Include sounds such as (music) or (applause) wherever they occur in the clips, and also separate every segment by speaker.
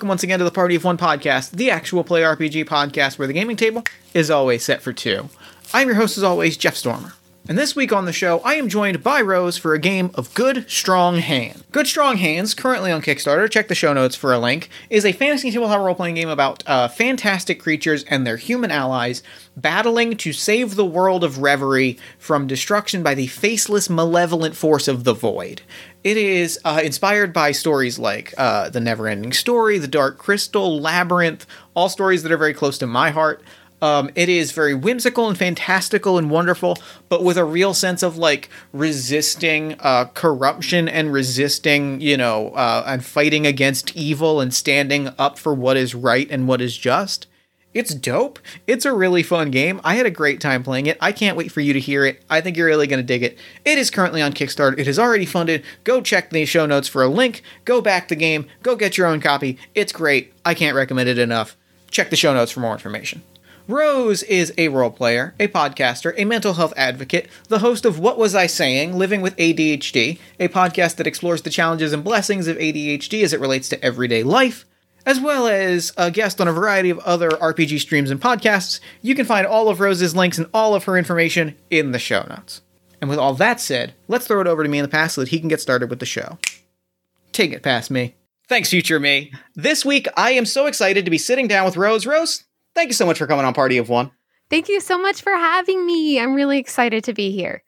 Speaker 1: Welcome once again to the Party of One podcast, the actual play RPG podcast where the gaming table is always set for two. I'm your host, as always, Jeff Stormer. And this week on the show, I am joined by Rose for a game of Good Strong Hand. Good Strong Hands, currently on Kickstarter, check the show notes for a link, is a fantasy tabletop role playing game about uh, fantastic creatures and their human allies battling to save the world of Reverie from destruction by the faceless, malevolent force of the Void. It is uh, inspired by stories like uh, The Neverending Story, The Dark Crystal, Labyrinth, all stories that are very close to my heart. Um, it is very whimsical and fantastical and wonderful, but with a real sense of like resisting uh, corruption and resisting, you know, uh, and fighting against evil and standing up for what is right and what is just. It's dope. It's a really fun game. I had a great time playing it. I can't wait for you to hear it. I think you're really going to dig it. It is currently on Kickstarter. It is already funded. Go check the show notes for a link. Go back the game. Go get your own copy. It's great. I can't recommend it enough. Check the show notes for more information. Rose is a role player, a podcaster, a mental health advocate, the host of What Was I Saying? Living with ADHD, a podcast that explores the challenges and blessings of ADHD as it relates to everyday life, as well as a guest on a variety of other RPG streams and podcasts. You can find all of Rose's links and all of her information in the show notes. And with all that said, let's throw it over to me in the past so that he can get started with the show. Take it past me. Thanks, future me. This week, I am so excited to be sitting down with Rose. Rose, thank you so much for coming on Party of One.
Speaker 2: Thank you so much for having me. I'm really excited to be here.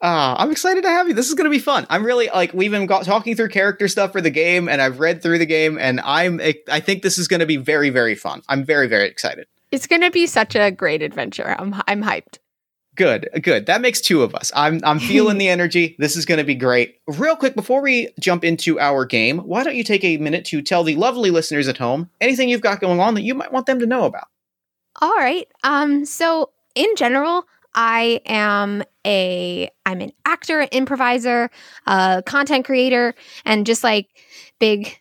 Speaker 1: Ah, I'm excited to have you. This is going to be fun. I'm really like we've been got, talking through character stuff for the game, and I've read through the game, and I'm I think this is going to be very very fun. I'm very very excited.
Speaker 2: It's going to be such a great adventure. I'm I'm hyped.
Speaker 1: Good, good. That makes two of us. I'm I'm feeling (laughs) the energy. This is going to be great. Real quick before we jump into our game, why don't you take a minute to tell the lovely listeners at home anything you've got going on that you might want them to know about?
Speaker 2: All right. Um so in general, I am a I'm an actor, improviser, uh, content creator, and just like big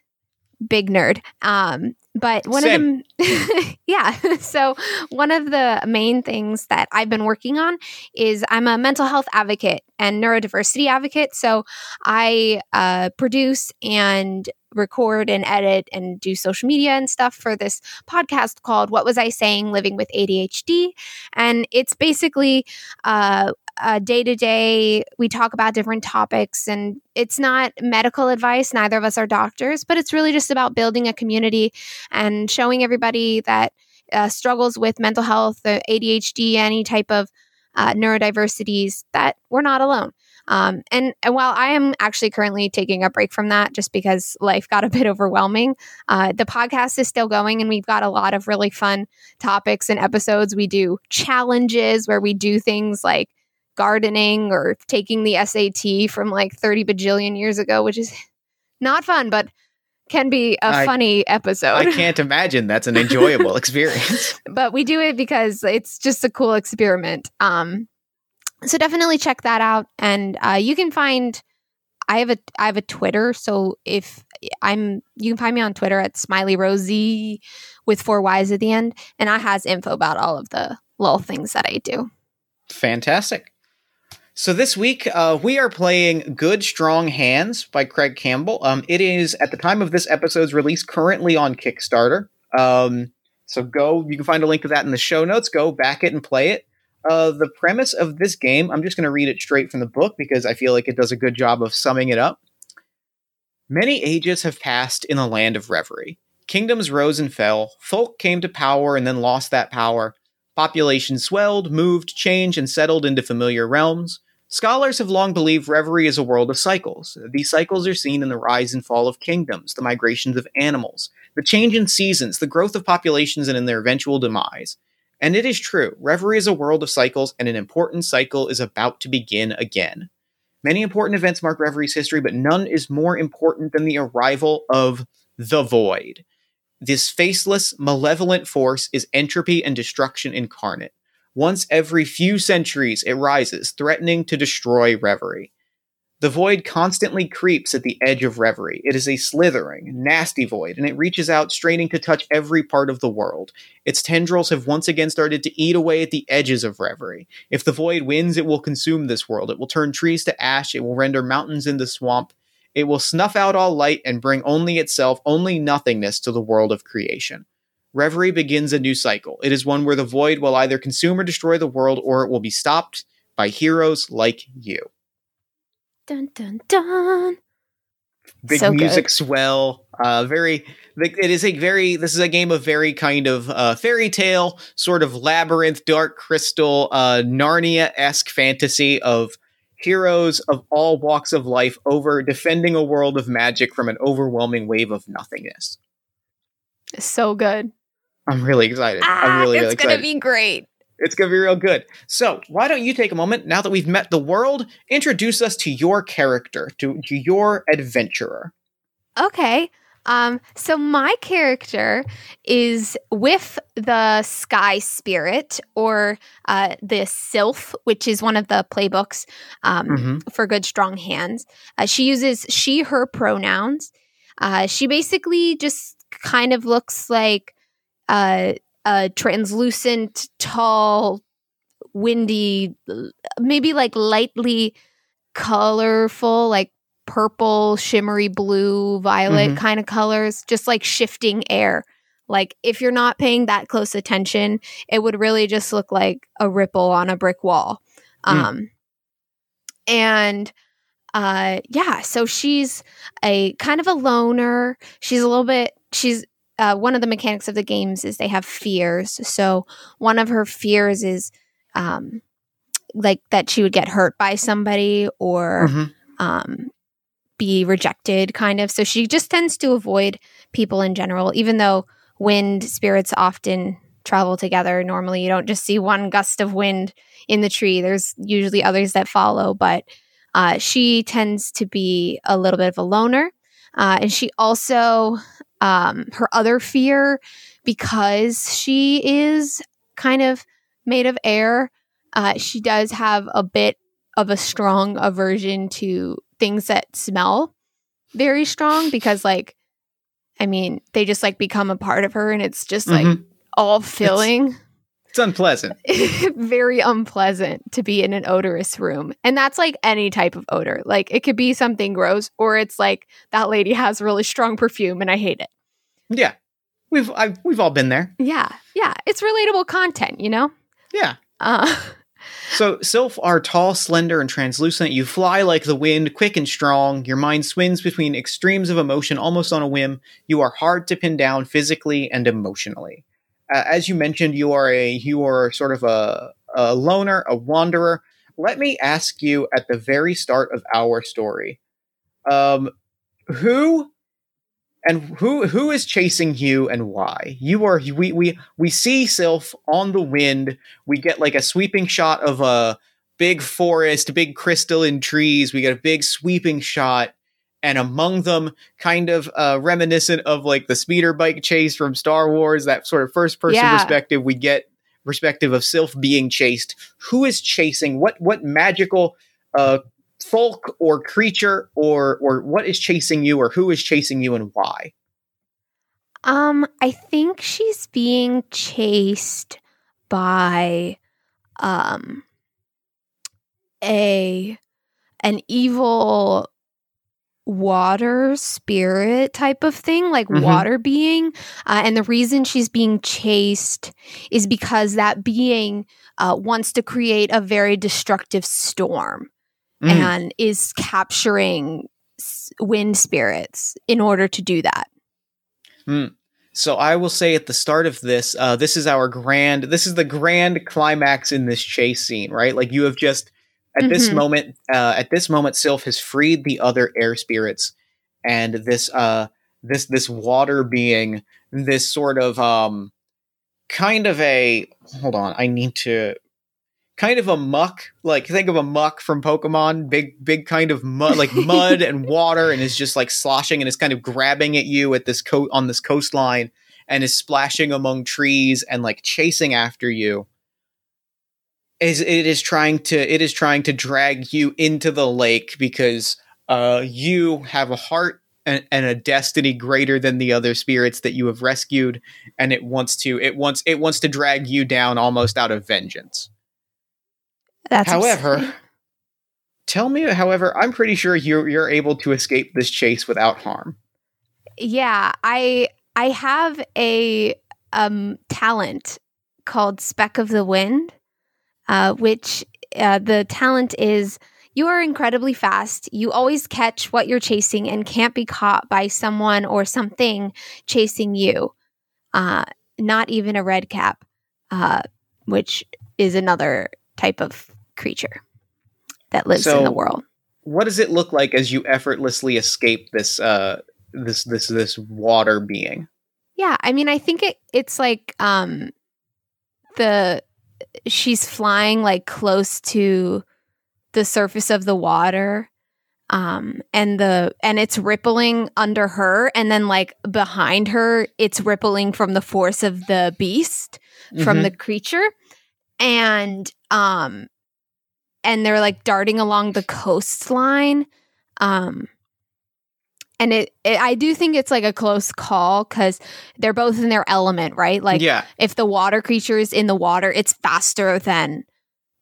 Speaker 2: big nerd. Um, but one
Speaker 1: Same.
Speaker 2: of them, (laughs) yeah. (laughs) So one of the main things that I've been working on is I'm a mental health advocate and neurodiversity advocate. So I uh, produce and record and edit and do social media and stuff for this podcast called What Was I Saying Living with ADHD. And it's basically uh, day to day, we talk about different topics, and it's not medical advice. Neither of us are doctors, but it's really just about building a community and showing everybody that uh, struggles with mental health, uh, ADHD, any type of uh, neurodiversities, that we're not alone. Um, and, and while I am actually currently taking a break from that just because life got a bit overwhelming, uh, the podcast is still going and we've got a lot of really fun topics and episodes. We do challenges where we do things like gardening or taking the SAT from like 30 bajillion years ago, which is not fun, but can be a
Speaker 1: I-
Speaker 2: funny episode.
Speaker 1: I can't imagine that's an enjoyable (laughs) experience.
Speaker 2: but we do it because it's just a cool experiment. Um, so definitely check that out, and uh, you can find. I have a I have a Twitter, so if I'm you can find me on Twitter at Smiley Rosie with four Y's at the end, and I has info about all of the little things that I do.
Speaker 1: Fantastic. So this week uh, we are playing "Good Strong Hands" by Craig Campbell. Um, it is at the time of this episode's release currently on Kickstarter. Um, so go, you can find a link to that in the show notes. Go back it and play it. Uh, the premise of this game, I'm just going to read it straight from the book because I feel like it does a good job of summing it up. Many ages have passed in the land of reverie. Kingdoms rose and fell, folk came to power and then lost that power. Population swelled, moved, changed, and settled into familiar realms. Scholars have long believed reverie is a world of cycles. These cycles are seen in the rise and fall of kingdoms, the migrations of animals, the change in seasons, the growth of populations, and in their eventual demise. And it is true, reverie is a world of cycles, and an important cycle is about to begin again. Many important events mark Reverie's history, but none is more important than the arrival of the Void. This faceless, malevolent force is entropy and destruction incarnate. Once every few centuries, it rises, threatening to destroy Reverie. The void constantly creeps at the edge of Reverie. It is a slithering, nasty void, and it reaches out, straining to touch every part of the world. Its tendrils have once again started to eat away at the edges of Reverie. If the void wins, it will consume this world. It will turn trees to ash. It will render mountains into swamp. It will snuff out all light and bring only itself, only nothingness to the world of creation. Reverie begins a new cycle. It is one where the void will either consume or destroy the world, or it will be stopped by heroes like you.
Speaker 2: Dun dun dun.
Speaker 1: Big
Speaker 2: So good.
Speaker 1: music swell. Uh, very. It is a very. This is a game of very kind of uh, fairy tale, sort of labyrinth, dark crystal, uh, Narnia esque fantasy of heroes of all walks of life over defending a world of magic from an overwhelming wave of nothingness.
Speaker 2: So good.
Speaker 1: I'm really excited.
Speaker 2: Ah,
Speaker 1: I'm really, really
Speaker 2: it's gonna be great.
Speaker 1: It's gonna be real good. So, why don't you take a moment now that we've met the world, introduce us to your character, to, to your adventurer.
Speaker 2: Okay. Um, so my character is with the sky spirit or uh, the sylph, which is one of the playbooks um,
Speaker 1: Mhm.
Speaker 2: for good, strong hands. Uh, she uses she, her pronouns. Uh, she basically just kind of looks like uh, a translucent, tall, windy, maybe like lightly colorful, like purple, shimmery blue, violet
Speaker 1: Mhm.
Speaker 2: kind of colors, just like shifting air. Like if you're not paying that close attention, it would really just look like a ripple on a brick wall.
Speaker 1: Mm.
Speaker 2: Um and uh yeah, so she's a kind of a loner. She's a little bit she's uh, one of the mechanics of the games is they have fears. So one of her fears is um like that she would get hurt by somebody or
Speaker 1: Mhm.
Speaker 2: um, be rejected, kind of. So she just tends to avoid people in general, even though wind spirits often travel together. Normally, you don't just see one gust of wind in the tree, there's usually others that follow, but uh, she tends to be a little bit of a loner. Uh, and she also, um, her other fear, because she is kind of made of air, uh, she does have a bit of a strong aversion to things that smell very strong because like i mean they just like become a part of her and it's just like
Speaker 1: Mhm.
Speaker 2: all filling
Speaker 1: It's unpleasant. (laughs)
Speaker 2: very unpleasant to be in an odorous room and that's like any type of odor like it could be something gross or it's like that lady has really strong perfume and i hate it
Speaker 1: Yeah, we've I've, we've all been there.
Speaker 2: yeah yeah it's relatable content you know
Speaker 1: Yeah.
Speaker 2: uh
Speaker 1: So, Sylph are tall, slender, and translucent. You fly like the wind, quick and strong. Your mind swings between extremes of emotion almost on a whim. You are hard to pin down physically and emotionally. Uh, as you mentioned, you are a you are sort of a, a loner, a wanderer. Let me ask you at the very start of our story, um, who and who who is chasing you and why? You are we we we see Sylph on the wind we get like a sweeping shot of a big forest, big crystalline trees. We get a big sweeping shot, and among them, kind of uh, reminiscent of like the speeder bike chase from Star Wars, that sort of first person
Speaker 2: Yeah.
Speaker 1: perspective. We get perspective of Sylph being chased. Who is chasing? What what magical uh, folk or creature or or what is chasing you, or who is chasing you, and why?
Speaker 2: Um, I think she's being chased by um a an evil water spirit type of thing, like
Speaker 1: Mhm.
Speaker 2: water being. Uh, and the reason she's being chased is because that being uh, wants to create a very destructive storm
Speaker 1: Mm.
Speaker 2: and is capturing wind spirits in order to do that.
Speaker 1: So I will say at the start of this, uh, this is our grand, this is the grand climax in this chase scene, right? Like you have just at this
Speaker 2: Mhm.
Speaker 1: moment, uh, at this moment, Sylph has freed the other air spirits, and this, uh, this, this water being, this sort of, um, kind of a, hold on, I need to, kind of a muck, like think of a muck from Pokemon, big, big kind of mud, like (laughs) mud and water, and is just like sloshing and is kind of grabbing at you at this coat on this coastline and is splashing among trees and like chasing after you is it is trying to it is trying to drag you into the lake because uh you have a heart and, and a destiny greater than the other spirits that you have rescued and it wants to it wants it wants to drag you down almost out of vengeance
Speaker 2: That's
Speaker 1: However,
Speaker 2: upsetting.
Speaker 1: Tell me, however, I'm pretty sure you're you're able to escape this chase without harm.
Speaker 2: Yeah, I I have a um talent called Speck of the Wind, uh, which uh, the talent is you are incredibly fast. You always catch what you're chasing and can't be caught by someone or something chasing you. Uh, not even a red cap, uh, which is another type of creature that lives
Speaker 1: So-
Speaker 2: in the world.
Speaker 1: What does it look like as you effortlessly escape this uh this this this water being?
Speaker 2: Yeah, I mean, I think it it's like um the she's flying like close to the surface of the water um and the and it's rippling under her and then like behind her it's rippling from the force of the beast from
Speaker 1: Mhm.
Speaker 2: the creature and um and they're like darting along the coastline um and it, it i do think it's like a close call because they're both in their element right like
Speaker 1: yeah,
Speaker 2: if the water creature is in the water it's faster than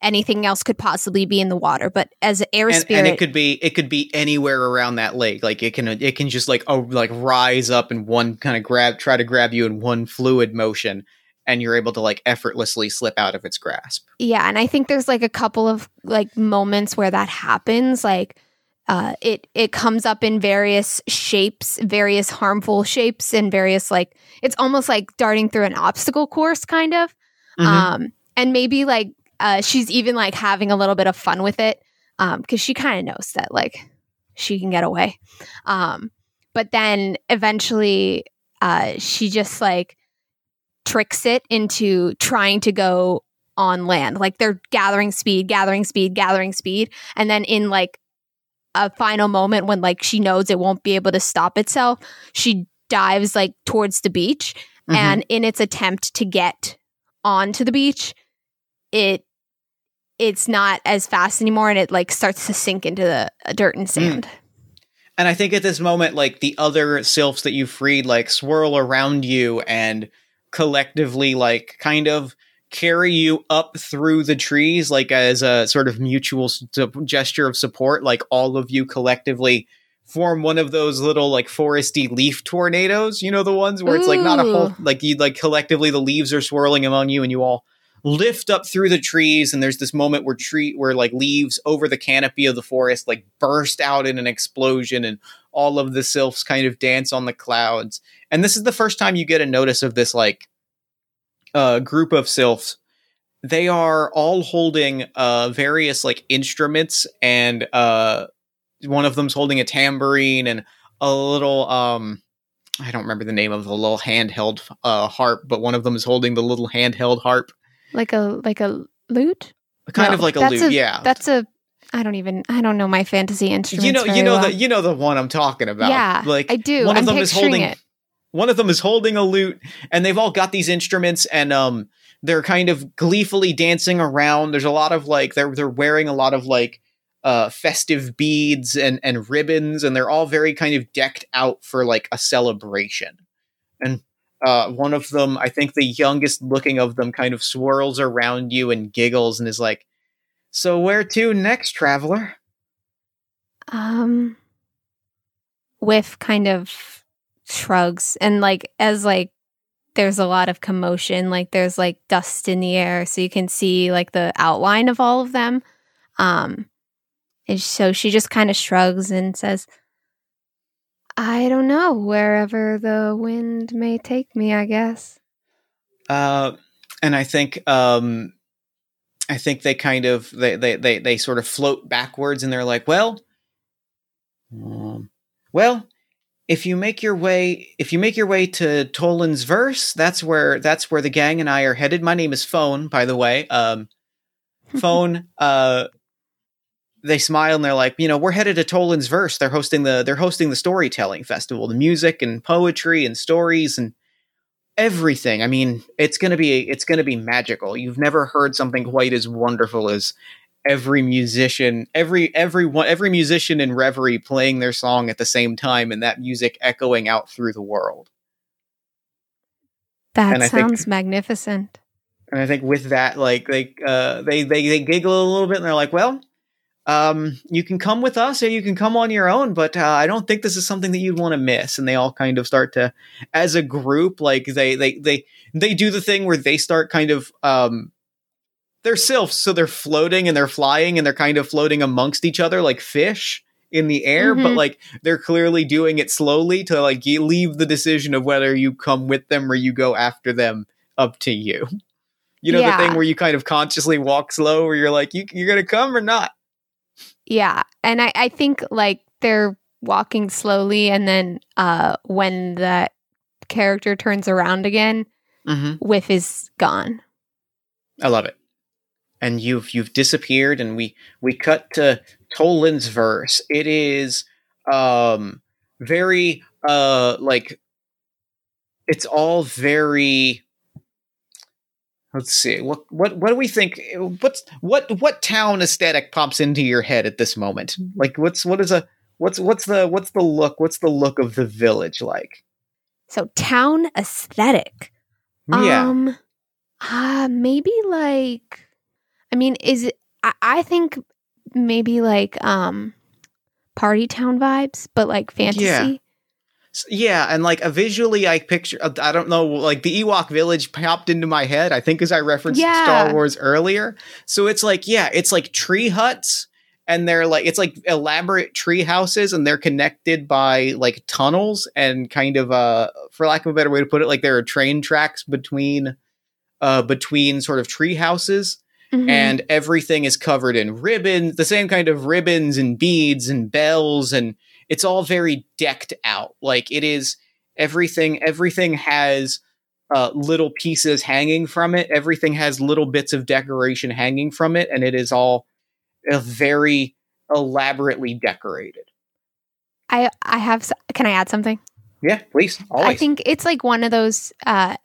Speaker 2: anything else could possibly be in the water but as an air
Speaker 1: and,
Speaker 2: spirit
Speaker 1: and it could be it could be anywhere around that lake. Like it can it can just like oh like rise up in one kind of grab try to grab you in one fluid motion, and you're able to like effortlessly slip out of its grasp.
Speaker 2: Yeah, and I think there's like a couple of like moments where that happens. Like uh it it comes up in various shapes, various harmful shapes and various like it's almost like darting through an obstacle course kind of.
Speaker 1: Mhm.
Speaker 2: Um and maybe like uh she's even like having a little bit of fun with it um cuz she kind of knows that like she can get away. Um but then eventually uh she just like tricks it into trying to go on land. Like they're gathering speed, gathering speed, gathering speed. And then in like a final moment when like she knows it won't be able to stop itself, she dives like towards the beach.
Speaker 1: Mhm.
Speaker 2: And in its attempt to get onto the beach, it it's not as fast anymore and it like starts to sink into the uh, dirt and sand.
Speaker 1: And I think at this moment, like the other sylphs that you freed, like swirl around you and collectively, like kind of carry you up through the trees, like as a sort of mutual gesture of support. Like all of you collectively form one of those little like foresty leaf tornadoes. You know the ones where it's like not a whole like you like collectively the leaves are swirling among you, and you all lift up through the trees and there's this moment where tree where like leaves over the canopy of the forest like burst out in an explosion and all of the sylphs kind of dance on the clouds and this is the first time you get a notice of this like uh group of sylphs they are all holding uh various like instruments and uh one of them's holding a tambourine and a little um I don't remember the name of the little handheld uh harp, but one of them is holding the little handheld harp
Speaker 2: Like a like a lute?
Speaker 1: kind
Speaker 2: No,
Speaker 1: of like a lute,
Speaker 2: a-
Speaker 1: yeah.
Speaker 2: That's a I don't even I don't know my fantasy instruments.
Speaker 1: you know, you know
Speaker 2: well.
Speaker 1: the you know the one I'm talking about.
Speaker 2: Yeah,
Speaker 1: like
Speaker 2: I do.
Speaker 1: One of
Speaker 2: I'm
Speaker 1: them is holding
Speaker 2: it.
Speaker 1: One of them is holding a lute, and they've all got these instruments, and um, they're kind of gleefully dancing around. There's a lot of like they're they're wearing a lot of like uh festive beads and and ribbons, and they're all very kind of decked out for like a celebration. And uh, one of them, I think the youngest looking of them, kind of swirls around you and giggles and is like, "So where to next, traveler?"
Speaker 2: Um Whiff kind of shrugs and like as like there's a lot of commotion, like there's like dust in the air, so you can see like the outline of all of them. Um and so she just kind of shrugs and says, I don't know, wherever the wind may take me, I guess.
Speaker 1: Uh, and I think um, I think they kind of they, they they they sort of float backwards, and they're like, well, um, well, if you make your way if you make your way to Tolan's verse, that's where that's where the gang and I are headed. My name is Phone, by the way. Um, (laughs) Phone. uh, they smile and they're like, you know, we're headed to Tolan's verse. They're hosting the they're hosting the storytelling festival, the music and poetry and stories and everything. I mean, it's gonna be it's gonna be magical. You've never heard something quite as wonderful as every musician, every every one, every musician in Reverie playing their song at the same time, and that music echoing out through the world.
Speaker 2: That
Speaker 1: I think-
Speaker 2: sounds magnificent.
Speaker 1: And I think with that, like they uh, they they they giggle a little bit, and they're like, "Well, um, you can come with us or you can come on your own, but uh, I don't think this is something that you'd want to miss. And they all kind of start to, as a group, like they they they they do the thing where they start kind of um, they're sylphs, so they're floating and they're flying and they're kind of floating amongst each other like fish in the air,
Speaker 2: Mhm.
Speaker 1: but like they're clearly doing it slowly to like you leave the decision of whether you come with them or you go after them up to you. You know
Speaker 2: Yeah.
Speaker 1: the thing where you kind of consciously walk slow, where you're like, you, you're gonna come or not.
Speaker 2: Yeah. And I, I think like they're walking slowly and then uh when that character turns around again,
Speaker 1: Mm-hmm.
Speaker 2: Whiff is gone.
Speaker 1: I love it. And you've you've disappeared, and we we cut to Tolan's verse. It is um very uh like it's all very let's see what what what do we think what's what what town aesthetic pops into your head at this moment like what's what is a what's what's the what's the look what's the look of the village like
Speaker 2: So town aesthetic.
Speaker 1: yeah
Speaker 2: Um uh maybe like I mean, is it I, I think maybe like um party town vibes, but like fantasy.
Speaker 1: Yeah. Yeah, and like uh, visually, I picture. uh, I don't know, like the Ewok village popped into my head. I think as I referenced
Speaker 2: Yeah.
Speaker 1: Star Wars earlier. So it's like, yeah, it's like tree huts, and they're like it's like elaborate tree houses, and they're connected by like tunnels and kind of uh, for lack of a better way to put it, like there are train tracks between, uh, between sort of tree houses
Speaker 2: Mhm.
Speaker 1: and everything is covered in ribbons, the same kind of ribbons and beads and bells, and it's all very decked out. Like it is everything. Everything has uh, little pieces hanging from it. Everything has little bits of decoration hanging from it, and it is all uh, very elaborately decorated.
Speaker 2: I I have can I add something?
Speaker 1: Yeah, please. Always.
Speaker 2: I think it's like one of those uh,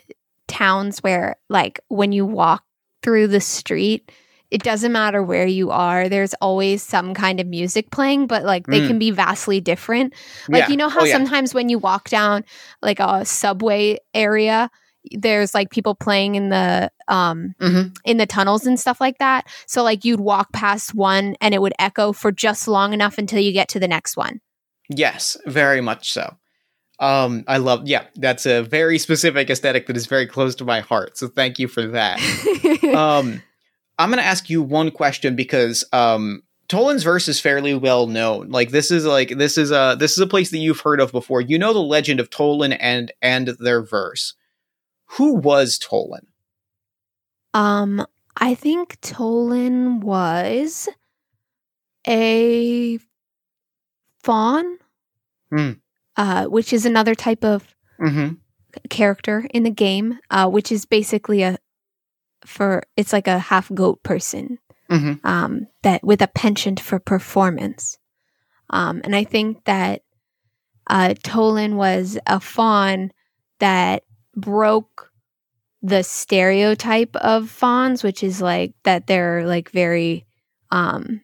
Speaker 2: towns where, like, when you walk through the street, it doesn't matter where you are. There's always some kind of music playing, but like they
Speaker 1: Mm.
Speaker 2: can be vastly different. Like,
Speaker 1: Yeah.
Speaker 2: you know how
Speaker 1: Oh, yeah.
Speaker 2: sometimes when you walk down like a subway area, there's like people playing in the um
Speaker 1: Mhm.
Speaker 2: in the tunnels and stuff like that. So like you'd walk past one and it would echo for just long enough until you get to the next one.
Speaker 1: Yes, very much so. Um, I love. Yeah, that's a very specific aesthetic that is very close to my heart. So thank you for that. (laughs) um, I'm going to ask you one question because um, Tolan's verse is fairly well known. Like this is like this is a this is a place that you've heard of before. You know the legend of Tolan and and their verse. Who was Tolan?
Speaker 2: Um, I think Tolan was a faun,
Speaker 1: Hmm.
Speaker 2: Uh, which is another type of
Speaker 1: Mm-hmm.
Speaker 2: character in the game, uh, which is basically a for it's like a half goat person
Speaker 1: Mm-hmm.
Speaker 2: um, that with a penchant for performance. Um, and I think that uh, Tolan was a faun that broke the stereotype of fauns, which is like that they're like very um,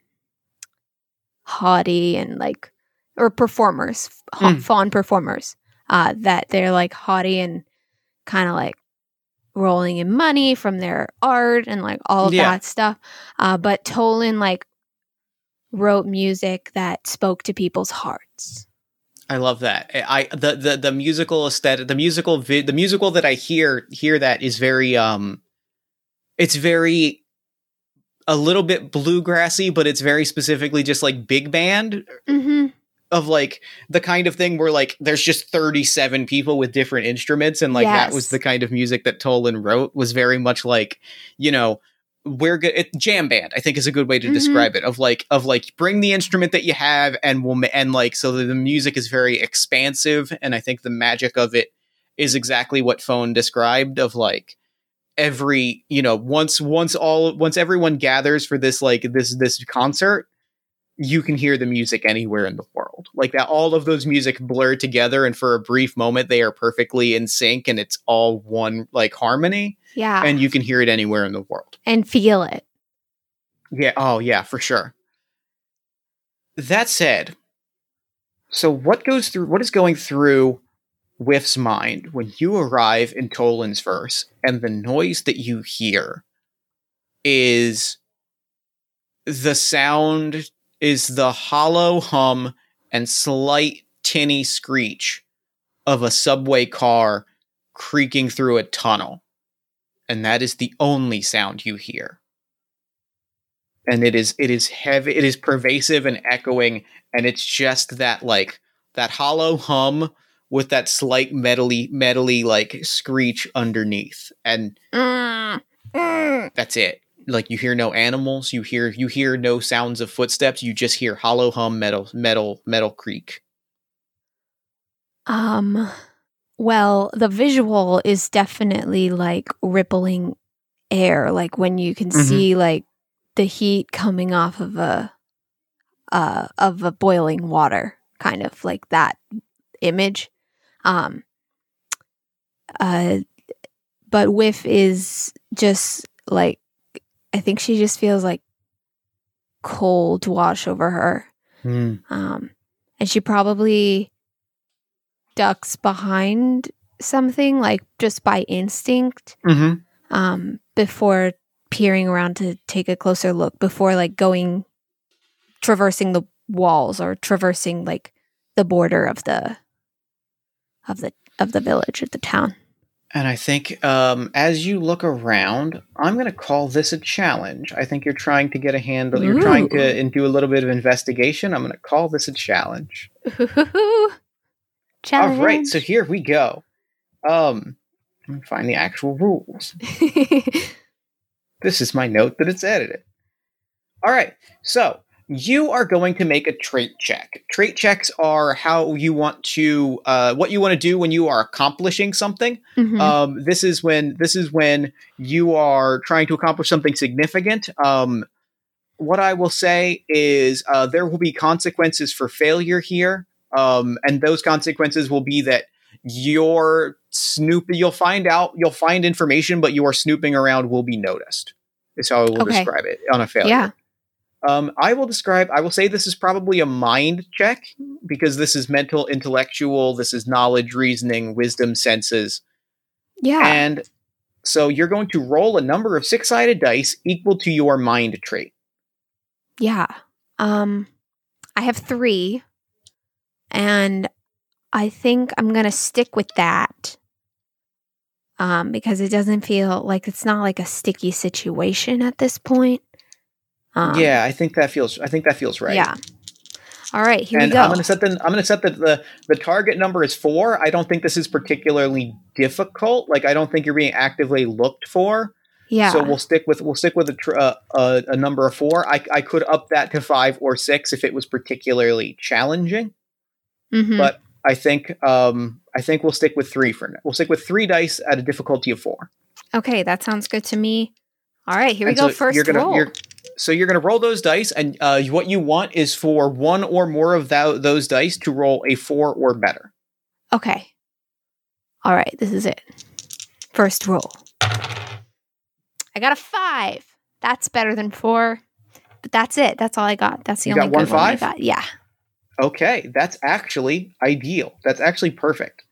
Speaker 2: haughty and like, or performers, ha-
Speaker 1: Mm.
Speaker 2: faun performers, uh, that they're like haughty and kind of like rolling in money from their art and like all of
Speaker 1: Yeah.
Speaker 2: that stuff. Uh, but Tolan like wrote music that spoke to people's hearts.
Speaker 1: I love that. I the the the musical aesthetic, the musical vi- the musical that I hear hear that is very um it's very a little bit bluegrassy, but it's very specifically just like big band
Speaker 2: Mm-hmm.
Speaker 1: Of like the kind of thing where like there's just 37 people with different instruments and like that was the kind of music that Tolan wrote was very much like, you know, we're good it, jam band i think is a good way to
Speaker 2: Mhm.
Speaker 1: describe it of like of like bring the instrument that you have and we'll and like so the music is very expansive and i think the magic of it is exactly what phone described of like every you know once once all once everyone gathers for this like this this concert you can hear the music anywhere in the world like that all of those music blur together and for a brief moment they are perfectly in sync and it's all one like harmony
Speaker 2: Yeah.
Speaker 1: and you can hear it anywhere in the world
Speaker 2: and feel it.
Speaker 1: yeah. Oh, yeah, for sure. That said, so what goes through what is going through Whiff's mind when you arrive in Tolan's verse and the noise that you hear is the sound is the hollow hum and slight tinny screech of a subway car creaking through a tunnel. And that is the only sound you hear. And it is it is heavy it is pervasive and echoing and it's just that like that hollow hum with that slight metally metally like screech underneath. And
Speaker 2: Mm, mm.
Speaker 1: that's it. Like you hear no animals, you hear you hear no sounds of footsteps, you just hear hollow hum metal metal metal creak.
Speaker 2: Um, well, the visual is definitely like rippling air, like when you can
Speaker 1: Mhm.
Speaker 2: see like the heat coming off of a uh of a boiling water, kind of like that image. Um uh but Whiff is just like I think she just feels like cold wash over her. Um, and she probably ducks behind something, like just by instinct,
Speaker 1: Mm-hmm.
Speaker 2: um, before peering around to take a closer look, before like going, traversing the walls or traversing like the border of the, of the, of the village or the town.
Speaker 1: And I think um, as you look around, I'm going to call this a challenge. I think you're trying to get a handle. You're trying to and do a little bit of investigation. I'm going to call this a challenge.
Speaker 2: Challenge. (laughs)
Speaker 1: All right, so here we go. Um, let me find the actual rules. (laughs) This is my note that it's edited. All right, so you are going to make a trait check. Trait checks are how you want to, uh, what you want to do when you are accomplishing something.
Speaker 2: Mhm.
Speaker 1: Um, this is when this is when you are trying to accomplish something significant. Um, what I will say is uh, there will be consequences for failure here, um, and those consequences will be that your snooping. You'll find out. You'll find information, but your snooping around will be noticed. Is how I will
Speaker 2: Okay.
Speaker 1: describe it on a failure.
Speaker 2: yeah.
Speaker 1: Um, I will describe. I will say this is probably a mind check because this is mental, intellectual. This is knowledge, reasoning, wisdom, senses.
Speaker 2: Yeah.
Speaker 1: And so you're going to roll a number of six sided dice equal to your mind trait.
Speaker 2: Yeah. Um I have 3 and I think I'm going to stick with that. Um because it doesn't feel like it's not like a sticky situation at this point. Um,
Speaker 1: yeah, I think that feels. I think that feels right.
Speaker 2: Yeah. All right, here
Speaker 1: and
Speaker 2: we go.
Speaker 1: I'm going to set the. I'm going to set the, the the target number is four. I don't think this is particularly difficult. Like I don't think you're being actively looked for.
Speaker 2: yeah.
Speaker 1: So we'll stick with we'll stick with a tr- uh, a, a number of four. I I could up that to five or six if it was particularly challenging.
Speaker 2: Mhm.
Speaker 1: But I think um I think we'll stick with three for now. We'll stick with three dice at a difficulty of four.
Speaker 2: Okay, that sounds good to me. All right, here we
Speaker 1: And
Speaker 2: go.
Speaker 1: so
Speaker 2: First
Speaker 1: you're gonna,
Speaker 2: roll.
Speaker 1: You're, so you're going to roll those dice, and uh, what you want is for one or more of tho- those dice to roll a four or better.
Speaker 2: Okay. All right, this is it. First roll. I got a five. That's better than four. But that's it. That's all I got. That's the
Speaker 1: You
Speaker 2: only
Speaker 1: got one
Speaker 2: good one I
Speaker 1: five?
Speaker 2: got. Yeah.
Speaker 1: Okay, that's actually ideal. That's actually perfect.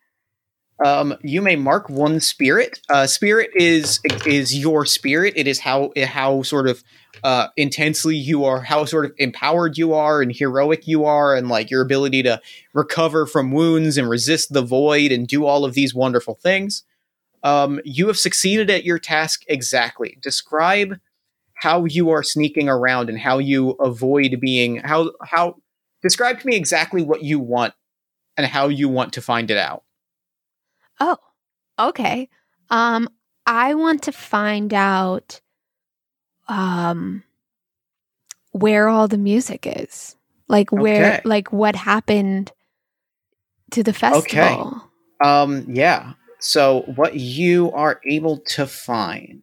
Speaker 1: Um, you may mark one spirit. Uh, spirit is is your spirit. It is how how sort of uh, intensely you are, how sort of empowered you are, and heroic you are, and like your ability to recover from wounds and resist the void and do all of these wonderful things. Um, you have succeeded at your task exactly. Describe how you are sneaking around and how you avoid being how how describe to me exactly what you want and how you want to find it out.
Speaker 2: Oh, okay. Um, I want to find out um where all the music is. Like where
Speaker 1: Okay.
Speaker 2: like what happened to the festival. Okay.
Speaker 1: Um, yeah. So what you are able to find.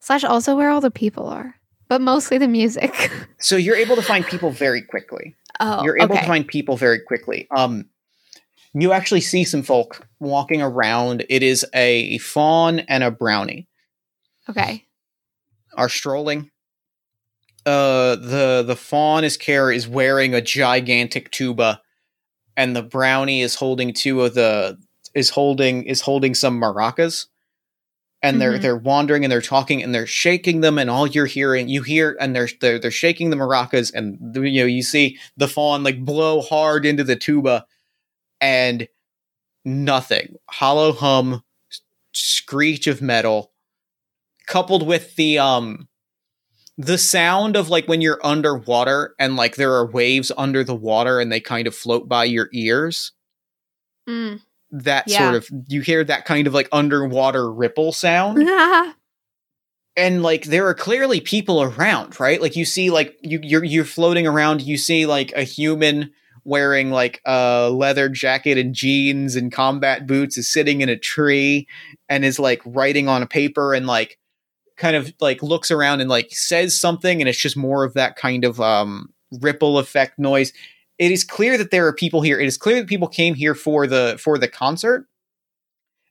Speaker 2: Slash also where all the people are. But mostly the music. (laughs)
Speaker 1: So you're able to find people very quickly.
Speaker 2: oh,
Speaker 1: you're able
Speaker 2: okay.
Speaker 1: to find people very quickly. Um, you actually see some folk walking around. It is a faun and a brownie
Speaker 2: Okay.
Speaker 1: are strolling. Uh, the the faun is care is wearing a gigantic tuba, and the brownie is holding two of the is holding is holding some maracas, and they're
Speaker 2: Mhm.
Speaker 1: they're wandering and they're talking and they're shaking them and all you're hearing you hear and they're they're, they're shaking the maracas and the- you know you see the faun like blow hard into the tuba and nothing hollow hum screech of metal coupled with the um the sound of like when you're underwater and like there are waves under the water and they kind of float by your ears
Speaker 2: Mm.
Speaker 1: that
Speaker 2: Yeah.
Speaker 1: sort of you hear that kind of like underwater ripple sound (laughs) and like there are clearly people around right like you see like you you're you're floating around you see like a human wearing like a leather jacket and jeans and combat boots is sitting in a tree and is like writing on a paper and like kind of like looks around and like says something and it's just more of that kind of um ripple effect noise. It is clear that there are people here. It is clear that people came here for the for the concert.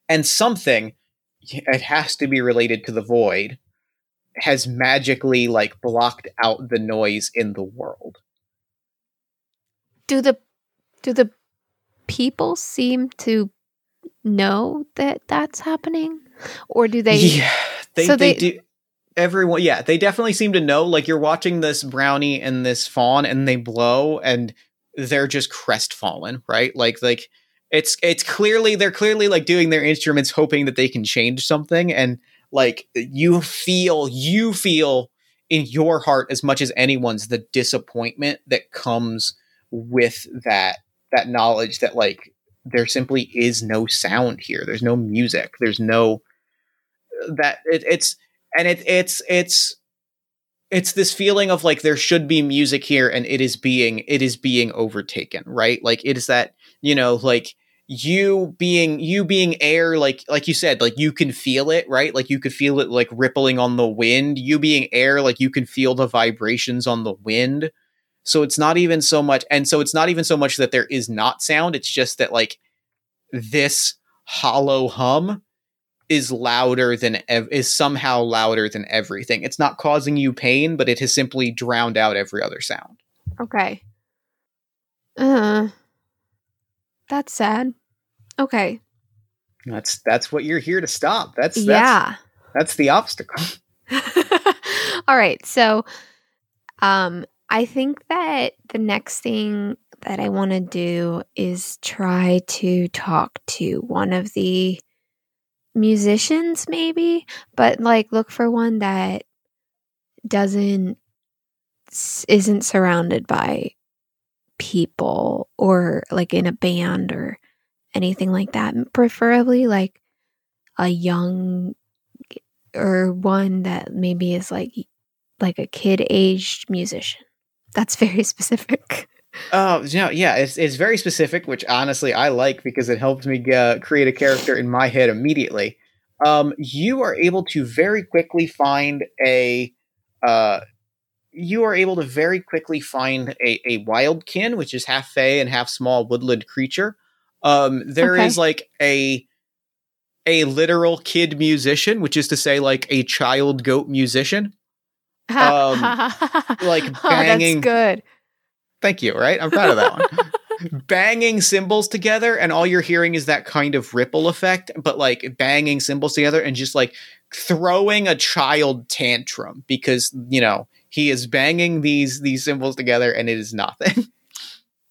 Speaker 1: And something it has to be related to the void has magically like blocked out the noise in the world
Speaker 2: do the do the people seem to know that that's happening? Or do they
Speaker 1: yeah they,
Speaker 2: so
Speaker 1: they,
Speaker 2: they-
Speaker 1: do everyone yeah they definitely seem to know like you're watching this brownie and this faun and they blow and they're just crestfallen right? Like like it's it's clearly they're clearly like doing their instruments hoping that they can change something and like you feel you feel in your heart as much as anyone's the disappointment that comes with that that knowledge that like there simply is no sound here. There's no music. There's no that it, it's and it it's it's it's this feeling of like there should be music here and it is being it is being overtaken right? Like it is that you know like you being you being air like like you said like you can feel it right? Like you could feel it like rippling on the wind. You being air like you can feel the vibrations on the wind so it's not even so much and so it's not even so much that there is not sound it's just that like this hollow hum is louder than ev- is somehow louder than everything. It's not causing you pain but it has simply drowned out every other sound.
Speaker 2: Okay. Uh that's sad. Okay.
Speaker 1: That's that's what you're here to stop. That's that's
Speaker 2: yeah.
Speaker 1: that's the obstacle. (laughs)
Speaker 2: All right. So um I think that the next thing that I want to do is try to talk to one of the musicians maybe, but like look for one that doesn't isn't surrounded by people or like in a band or anything like that. Preferably like a young or one that maybe is like like a kid aged musician. That's very (laughs) specific.
Speaker 1: Oh, no, yeah, it's it's very specific, which honestly I like because it helps me uh, create a character in my head immediately. Um, you are able to very quickly find a, uh, you are able to very quickly find a a wildkin, which is half fey and half small woodland creature. Um, there is
Speaker 2: Okay.
Speaker 1: like a a literal kid musician, which is to say, like a child goat musician. Um, (laughs) like
Speaker 2: Oh,
Speaker 1: banging-
Speaker 2: that's good.
Speaker 1: Thank you. Right, I'm proud of that one. (laughs) banging cymbals together, and all you're hearing is that kind of ripple effect, but like banging cymbals together and just like throwing a child tantrum because you know he is banging these these cymbals together and it is nothing. (laughs)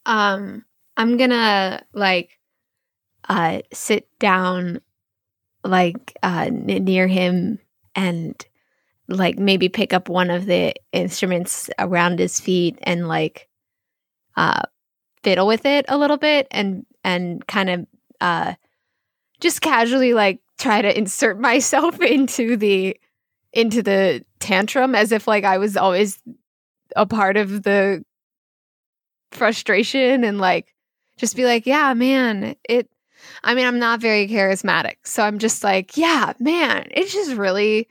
Speaker 2: Um, I'm gonna like uh sit down like uh n- near him and like maybe pick up one of the instruments around his feet and like uh fiddle with it a little bit and and kind of uh just casually like try to insert (laughs) myself into the into the tantrum as if like I was always a part of the frustration and like just be like, yeah, man, it I mean, I'm not very charismatic. So I'm just like, yeah, man, it's just really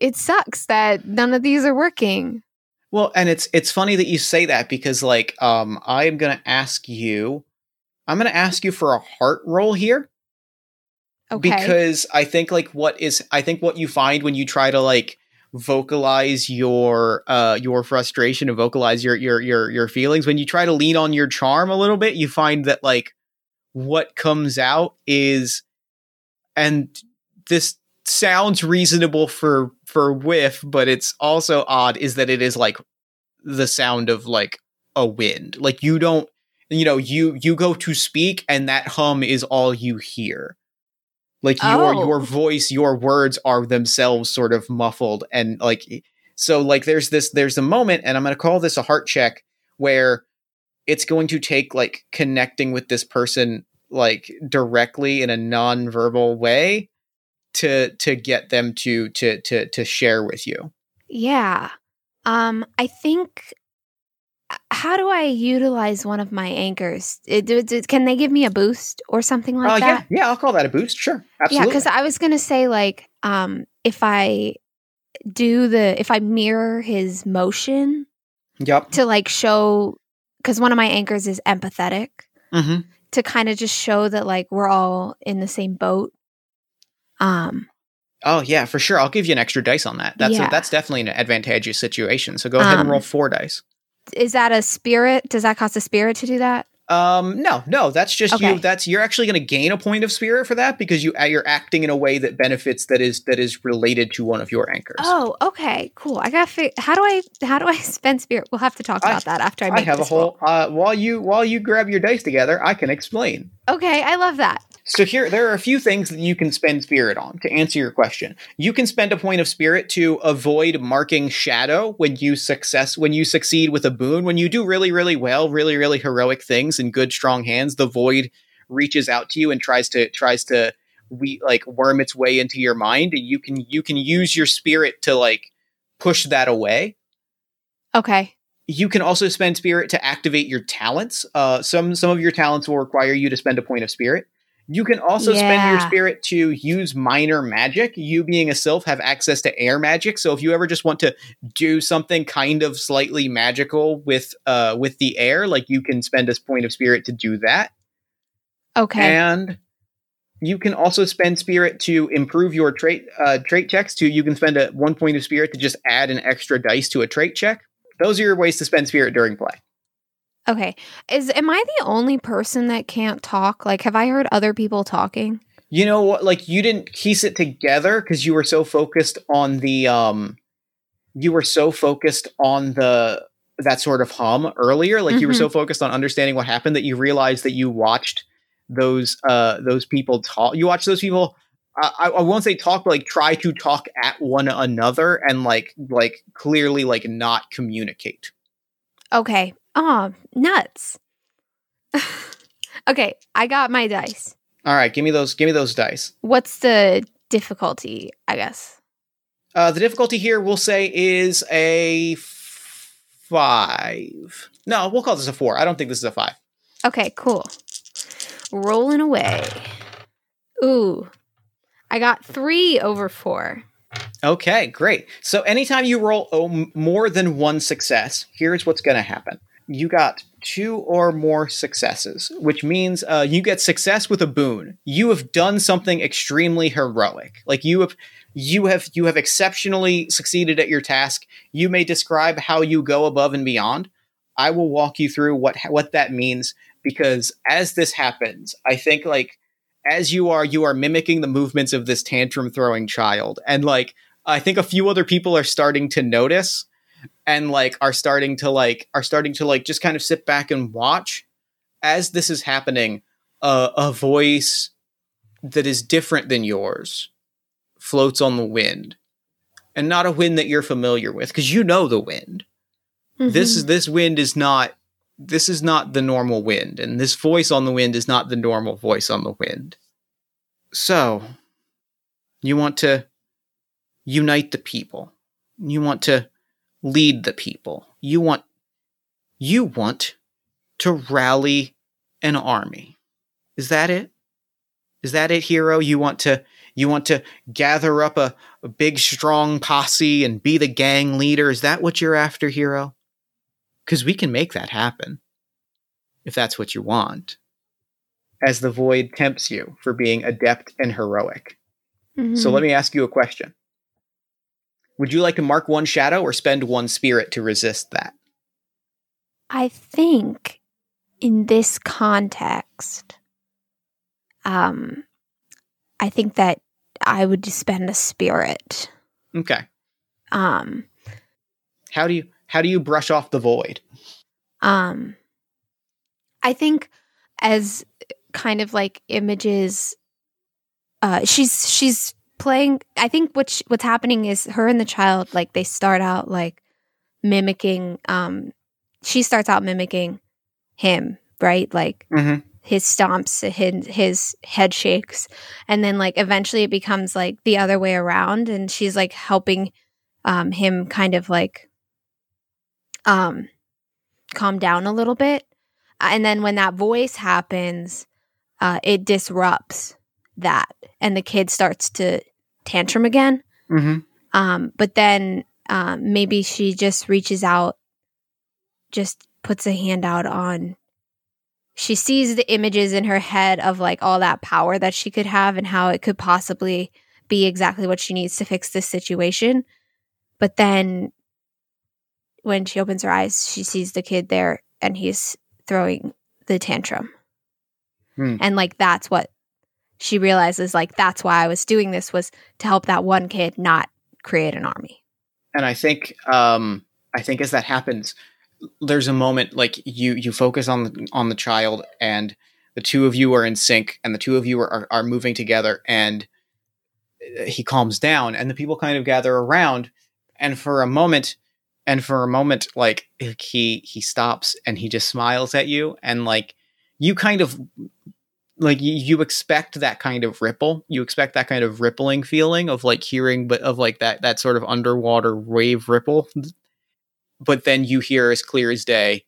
Speaker 2: it sucks that none of these are working.
Speaker 1: Well, and it's it's funny that you say that because like um I am going to ask you I'm going to ask you for a heart roll here
Speaker 2: Okay.
Speaker 1: because I think like what is I think what you find when you try to like vocalize your uh your frustration and vocalize your your your your feelings when you try to lean on your charm a little bit you find that like what comes out is and this sounds reasonable for for whiff, but it's also odd is that it is like the sound of like a wind. Like you don't you know, you you go to speak and that hum is all you hear. Like your
Speaker 2: Oh.
Speaker 1: your voice, your words are themselves sort of muffled and like so like there's this there's a moment and I'm going to call this a heart check where it's going to take like connecting with this person like directly in a non-verbal way to to get them to to to to share with you.
Speaker 2: Yeah. Um, I think. How do I utilize one of my anchors? It, do- do- can they give me a boost or something like
Speaker 1: Uh,
Speaker 2: that?
Speaker 1: yeah, yeah, I'll call that a boost. Sure, absolutely.
Speaker 2: Yeah, because I was gonna say like, um, if I do the if I mirror his motion
Speaker 1: yep.
Speaker 2: to like show, because one of my anchors is empathetic
Speaker 1: hmm
Speaker 2: to kind of just show that like we're all in the same boat. Um,
Speaker 1: Oh yeah, for sure. I'll give you an extra dice on that. That's
Speaker 2: Yeah.
Speaker 1: a, that's definitely an advantageous situation. So go ahead and
Speaker 2: Um,
Speaker 1: roll four dice.
Speaker 2: is that a spirit? Does that cost a spirit to do that?
Speaker 1: Um, no, no, that's just you. That's you're actually going to gain a point of spirit for that because you uh, you're acting in a way that benefits that is that is related to one of your anchors.
Speaker 2: Oh, okay, cool. I got. to How do I? How do I (laughs) spend spirit? We'll have to talk
Speaker 1: I-
Speaker 2: about that after I
Speaker 1: I have a whole uh, while you while you grab your dice together, I can explain.
Speaker 2: Okay, I love that.
Speaker 1: So here there are a few things that you can spend spirit on to answer your question. You can spend a point of spirit to avoid marking shadow when you success when you succeed with a boon. When you do really really well, really really heroic things in good strong hands, the void reaches out to you and tries to tries to we like worm its way into your mind and you can you can use your spirit to like push that away
Speaker 2: Okay.
Speaker 1: you can also spend spirit to activate your talents. Uh, some some of your talents will require you to spend a point of spirit. You can also spend your spirit to use minor magic. You being a sylph have access to air magic, so if you ever just want to do something kind of slightly magical with uh with the air, like you can spend a point of spirit to do that.
Speaker 2: Okay.
Speaker 1: And you can also spend spirit to improve your trait uh, trait checks. To you can spend a one point of spirit to just add an extra dice to a trait check. Those are your ways to spend spirit during play.
Speaker 2: Okay. Is am I the only person that can't talk? Like, have I heard other people talking?
Speaker 1: You know what? Like you didn't piece it together because you were so focused on the um, you were so focused on the that sort of hum earlier. Like you were so focused on understanding what happened that you realized that you watched those uh those people talk. You watched those people. I, I won't say talk, but like try to talk at one another and like like clearly like not communicate.
Speaker 2: Okay. Oh, nuts. (laughs) okay, I got my dice.
Speaker 1: All right, give me those. Give me those dice.
Speaker 2: What's the difficulty? I guess.
Speaker 1: Uh, the difficulty here, we'll say, is a f- five. No, we'll call this a four. I don't think this is a five.
Speaker 2: Okay, cool. Rolling away. Ooh, I got three over four.
Speaker 1: Okay, great. So anytime you roll oh, more than one success, here's what's going to happen. You got two or more successes, which means uh, you get success with a boon. You have done something extremely heroic. Like you have, you have, you have exceptionally succeeded at your task. You may describe how you go above and beyond. I will walk you through what what that means because as this happens, I think like as you are, you are mimicking the movements of this tantrum throwing child, and like I think a few other people are starting to notice and like are starting to like are starting to like just kind of sit back and watch as this is happening uh, a voice that is different than yours floats on the wind. And not a wind that you're familiar with because you know the wind. This is this wind is not this is not the normal wind and this voice on the wind is not the normal voice on the wind. So you want to unite the people. You want to lead the people. You want you want to rally an army. Is that it? Is that it hero? You want to you want to gather up a, a big strong posse and be the gang leader? Is that what you're after hero? Because we can make that happen if that's what you want. As the void tempts you for being adept and heroic. So mm-hmm. let me ask you a question would you like to mark one shadow or spend one spirit to resist that
Speaker 2: I think in this context, um, I think that I would spend a spirit.
Speaker 1: Okay.
Speaker 2: Um,
Speaker 1: How do you how do you brush off the void?
Speaker 2: um, I think as kind of like images, uh, she's she's playing. I think what sh- what's happening is her and the child like they start out like mimicking. Um, she starts out mimicking him, right? Like
Speaker 1: Mm-hmm.
Speaker 2: his stomps, his, his head shakes, and then like eventually it becomes like the other way around, and she's like helping um, him kind of like um, calm down a little bit, and then when that voice happens, uh, it disrupts that, and the kid starts to tantrum again.
Speaker 1: Mm-hmm.
Speaker 2: Um, but then um, maybe she just reaches out, just puts a hand out on. She sees the images in her head of like all that power that she could have and how it could possibly be exactly what she needs to fix this situation. But then when she opens her eyes, she sees the kid there and he's throwing the tantrum.
Speaker 1: Hmm.
Speaker 2: And like that's what she realizes like that's why I was doing this was to help that one kid not create an army.
Speaker 1: and I think um, I think as that happens, there's a moment like you you focus on the, on the child, and the two of you are in sync, and the two of you are, are, are moving together, and uh, he calms down, and the people kind of gather around, and for a moment, and for a moment, like he he stops and he just smiles at you, and like you kind of like you, you expect that kind of ripple. You expect that kind of rippling feeling of like hearing but of like that that sort of underwater wave ripple. But then you hear as clear as day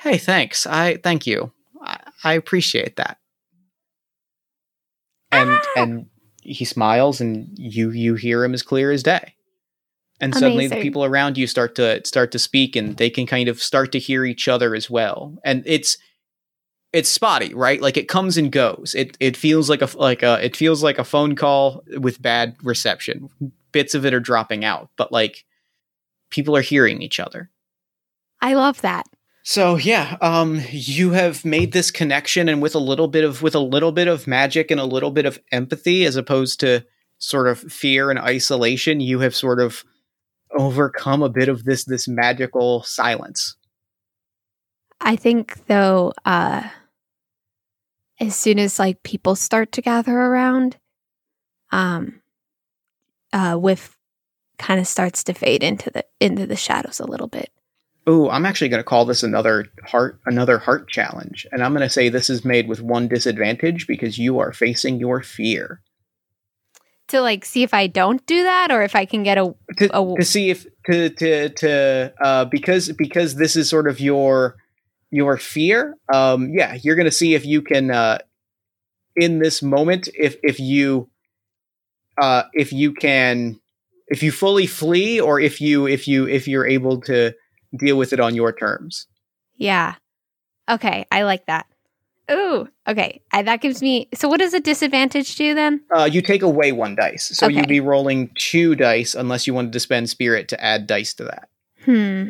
Speaker 1: hey thanks. I thank you. I, I appreciate that. And
Speaker 2: Ah!
Speaker 1: and he smiles and you you hear him as clear as day. And suddenly the people around you start to start to speak and they can kind of start to hear each other as well. And it's it's spotty right? Like it comes and goes. It it feels like a like a it feels like a phone call with bad reception. Bits of it are dropping out but like people are hearing each other.
Speaker 2: I love that.
Speaker 1: so yeah um you have made this connection and with a little bit of with a little bit of magic and a little bit of empathy as opposed to sort of fear and isolation you have sort of overcome a bit of this this magical silence.
Speaker 2: I think though, uh, as soon as like people start to gather around, um, uh, Whiff kind of starts to fade into the into the shadows a little bit.
Speaker 1: Ooh, I'm actually going to call this another heart another heart challenge, and I'm going to say this is made with one disadvantage because you are facing your fear
Speaker 2: To like see if I don't do that or if I can get a
Speaker 1: to,
Speaker 2: Oh.
Speaker 1: to see if to to to uh, because because this is sort of your your fear. Um, yeah, you're going to see if you can uh, in this moment if if you uh, if you can if you fully flee or if you if you if you're able to deal with it on your terms.
Speaker 2: yeah. Okay, I like that. Ooh, okay. I, that gives me. So, what does a disadvantage do then?
Speaker 1: Uh, you take away one dice, so
Speaker 2: Okay.
Speaker 1: you'd be rolling two dice unless you wanted to spend spirit to add dice to that.
Speaker 2: Hmm.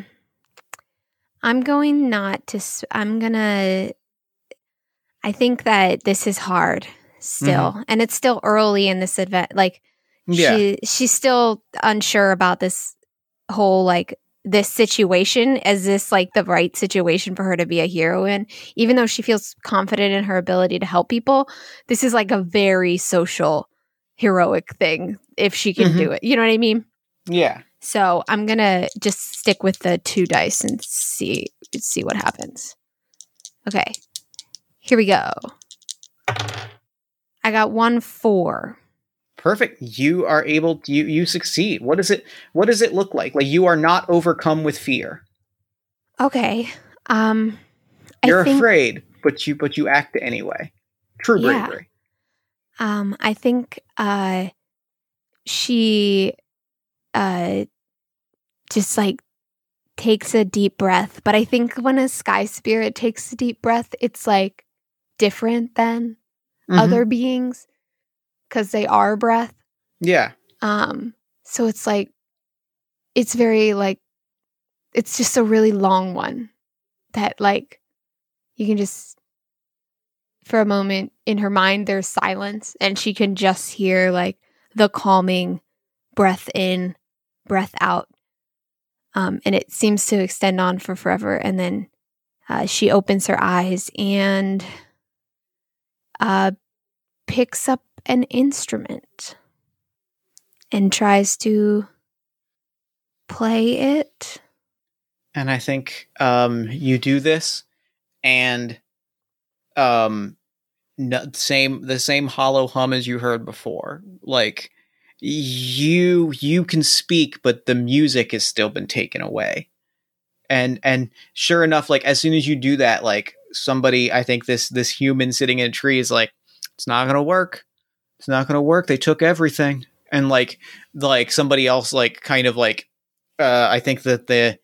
Speaker 2: I'm going not to. I'm gonna. I think that this is hard still, and it's still early in this event. Like
Speaker 1: Yeah,
Speaker 2: she, she's still unsure about this whole like this situation. Is this like the right situation for her to be a hero in? Even though she feels confident in her ability to help people, this is like a very social, heroic thing. If she can
Speaker 1: Mhm.
Speaker 2: do it, you know what I mean.
Speaker 1: yeah.
Speaker 2: So I'm gonna just stick with the two dice and see see what happens. Okay, here we go. I got one four.
Speaker 1: Perfect. You are able. To, you you succeed. What does it? What does it look like? Like you are not overcome with fear.
Speaker 2: Okay. Um,
Speaker 1: You're
Speaker 2: I think
Speaker 1: afraid, but you but you act anyway. True
Speaker 2: Yeah.
Speaker 1: bravery.
Speaker 2: um I think uh she uh just like takes a deep breath, but I think when a sky spirit takes a deep breath, it's like different than
Speaker 1: Mhm.
Speaker 2: other beings because they are breath.
Speaker 1: Yeah.
Speaker 2: Um, so it's like it's very like it's just a really long one that like you can just for a moment in her mind there's silence and she can just hear like the calming breath in, breath out. Um, and it seems to extend on for forever. And then uh, she opens her eyes and uh, picks up an instrument and tries to play it.
Speaker 1: And I think um, you do this, and um, no, same the same hollow hum as you heard before. Like you you can speak, but the music has still been taken away. And and sure enough, like as soon as you do that, like somebody, I think this this human sitting in a tree is like, it's not gonna work. It's not gonna work. They took everything. And like like somebody else like kind of like uh I think that the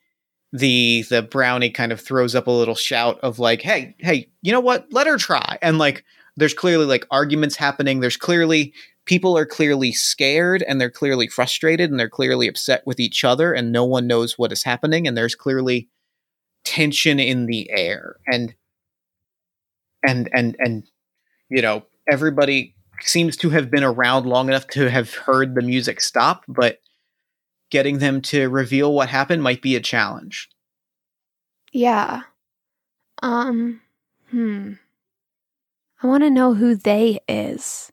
Speaker 1: the the brownie kind of throws up a little shout of like, hey, hey, you know what? Let her try. And like there's clearly like arguments happening. There's clearly people are clearly scared and they're clearly frustrated and they're clearly upset with each other and no one knows what is happening and there's clearly tension in the air and and and and you know everybody seems to have been around long enough to have heard the music stop but getting them to reveal what happened might be a challenge
Speaker 2: Yeah. Um, hmm. I want to know who they is.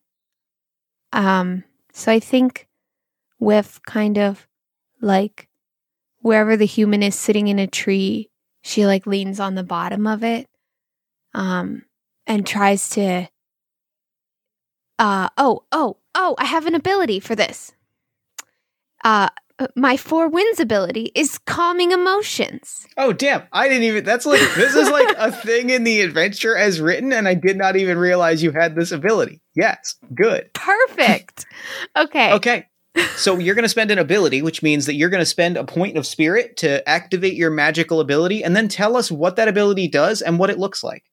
Speaker 2: Um, so I think with kind of like wherever the human is sitting in a tree, she like leans on the bottom of it um and tries to uh oh, oh, oh, I have an ability for this. Uh my four winds ability is calming emotions.
Speaker 1: oh damn i didn't even that's like this is like a (laughs) thing in the adventure as written and i did not even realize you had this ability yes good
Speaker 2: Perfect. (laughs) Okay.
Speaker 1: Okay. So you're going to spend an ability, which means that you're going to spend a point of spirit to activate your magical ability and then tell us what that ability does and what it looks like.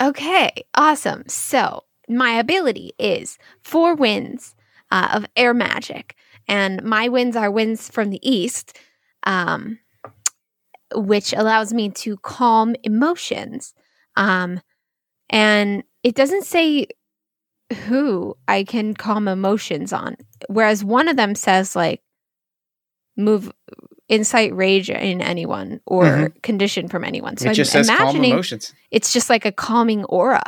Speaker 2: Okay, awesome. So, my ability is four winds uh, of air magic, and my winds are winds from the east, um, which allows me to calm emotions. Um, and it doesn't say who I can calm emotions on, whereas one of them says, like, move incite rage in anyone or
Speaker 1: Mhm.
Speaker 2: condition from anyone. So
Speaker 1: it
Speaker 2: I'm
Speaker 1: just says calm
Speaker 2: imagining
Speaker 1: emotions.
Speaker 2: it's just like a calming aura.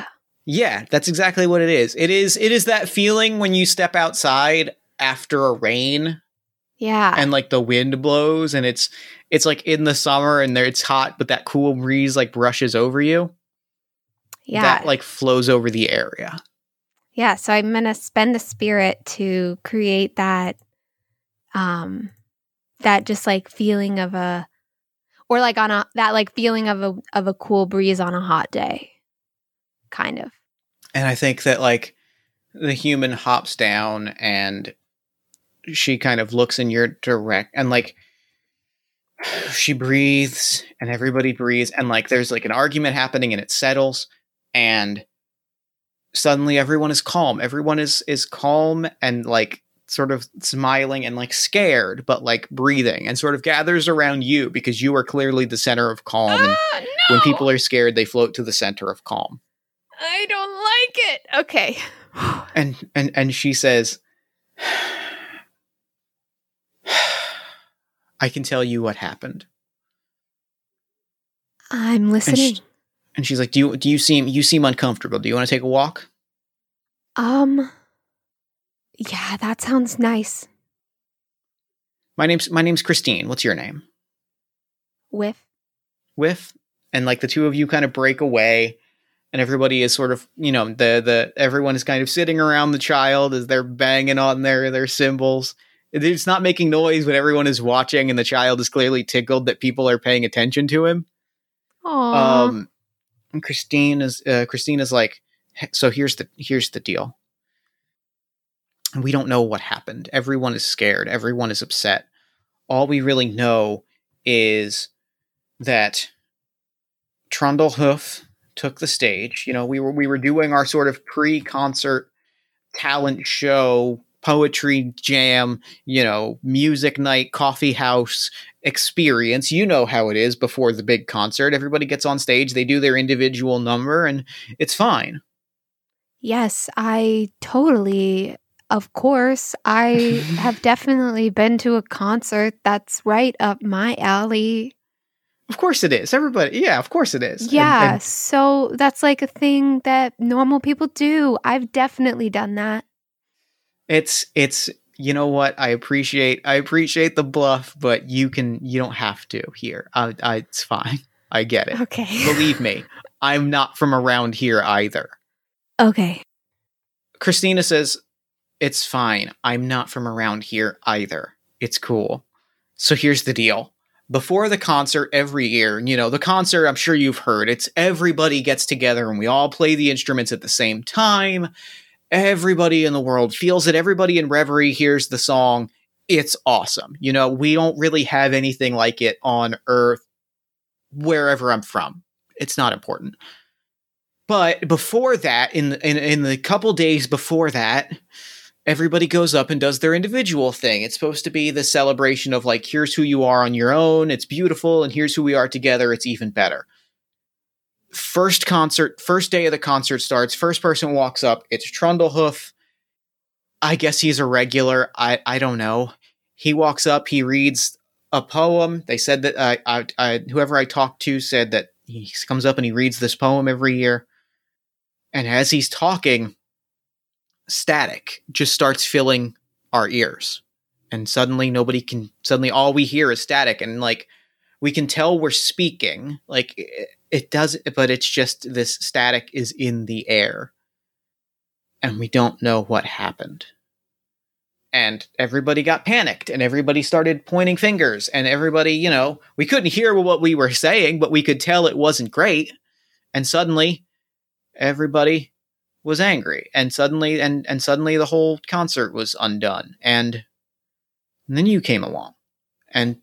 Speaker 1: Yeah, that's exactly what it is. It is it is that feeling when you step outside after a rain
Speaker 2: Yeah.
Speaker 1: and like the wind blows and it's it's like in the summer and there it's hot but that cool breeze like brushes over you.
Speaker 2: yeah.
Speaker 1: That like flows over the area.
Speaker 2: yeah. So I'm to spend the spirit to create that, um, that just like feeling of a, or like on a, that like feeling of a, of a cool breeze on a hot day. Kind of.
Speaker 1: And I think that like the human hops down and she kind of looks in your direct and like she breathes and everybody breathes and like there's like an argument happening and it settles and suddenly everyone is calm. Everyone is is calm and like sort of smiling and like scared but like breathing and sort of gathers around you because you are clearly the center of calm and
Speaker 2: Ah, no!
Speaker 1: when people are scared they float to the center of calm.
Speaker 2: I don't like it. Okay. (sighs)
Speaker 1: and and and she says i can tell you what happened.
Speaker 2: I'm
Speaker 1: and,
Speaker 2: listening.
Speaker 1: and she's like do you do you seem you seem uncomfortable. Do you want to take a walk?
Speaker 2: Um, yeah, that sounds nice.
Speaker 1: my name's my name's christine. What's your name?
Speaker 2: Whiff,
Speaker 1: Whiff? And like the two of you kind of break away and everybody is sort of you know the the everyone is kind of sitting around the child as they're banging on their their cymbals it's not making noise when everyone is watching and the child is clearly tickled that people are paying attention to him.
Speaker 2: Oh,
Speaker 1: um and christine is uh, christine is like so here's the here's the deal. We don't know what happened. Everyone is scared. Everyone is upset. All we really know is that trundlehoof took the stage. You know we were we were doing our sort of pre-concert talent show poetry jam, you know, music night, coffee house experience. You know how it is before the big concert. Everybody gets on stage, they do their individual number, and it's fine.
Speaker 2: Yes, I totally, of course, I (laughs) have definitely been to a concert that's right up my alley.
Speaker 1: Of course it is. Everybody, yeah, of course it is. And-
Speaker 2: Yeah,
Speaker 1: and
Speaker 2: so that's like a thing that normal people do. I've definitely done that.
Speaker 1: It's it's you know what I appreciate. I appreciate the bluff, but you can you don't have to here. I, I it's fine. (laughs) I get it.
Speaker 2: Okay.
Speaker 1: Believe me, I'm not from around here either.
Speaker 2: okay.
Speaker 1: Christina says, It's fine. I'm not from around here either. It's cool. So here's the deal. Before the concert every year, you know, the concert, I'm sure you've heard, it's everybody gets together and we all play the instruments at the same time. Everybody in the world feels it. Everybody in Reverie hears the song. It's awesome. You know, we don't really have anything like it on Earth, wherever I'm from. It's not important. But before that, in in in the couple days before that, everybody goes up and does their individual thing. It's supposed to be the celebration of like, here's who you are on your own. It's beautiful, and here's who we are together. It's even better. First concert, first day of the concert starts. First person walks up. It's Trundlehoof. I guess he's a regular. I I don't know. He walks up. He reads a poem. They said that I, I, I whoever I talked to said that he comes up and he reads this poem every year. And as he's talking, static just starts filling our ears. And suddenly nobody can suddenly all we hear is static and like we can tell we're speaking. Like it, does but it's just this static is in the air. And we don't know what happened. And everybody got panicked and everybody started pointing fingers and everybody, you know, we couldn't hear what we were saying, but we could tell it wasn't great. And suddenly everybody was angry and suddenly and and suddenly the whole concert was undone and, and then you came along and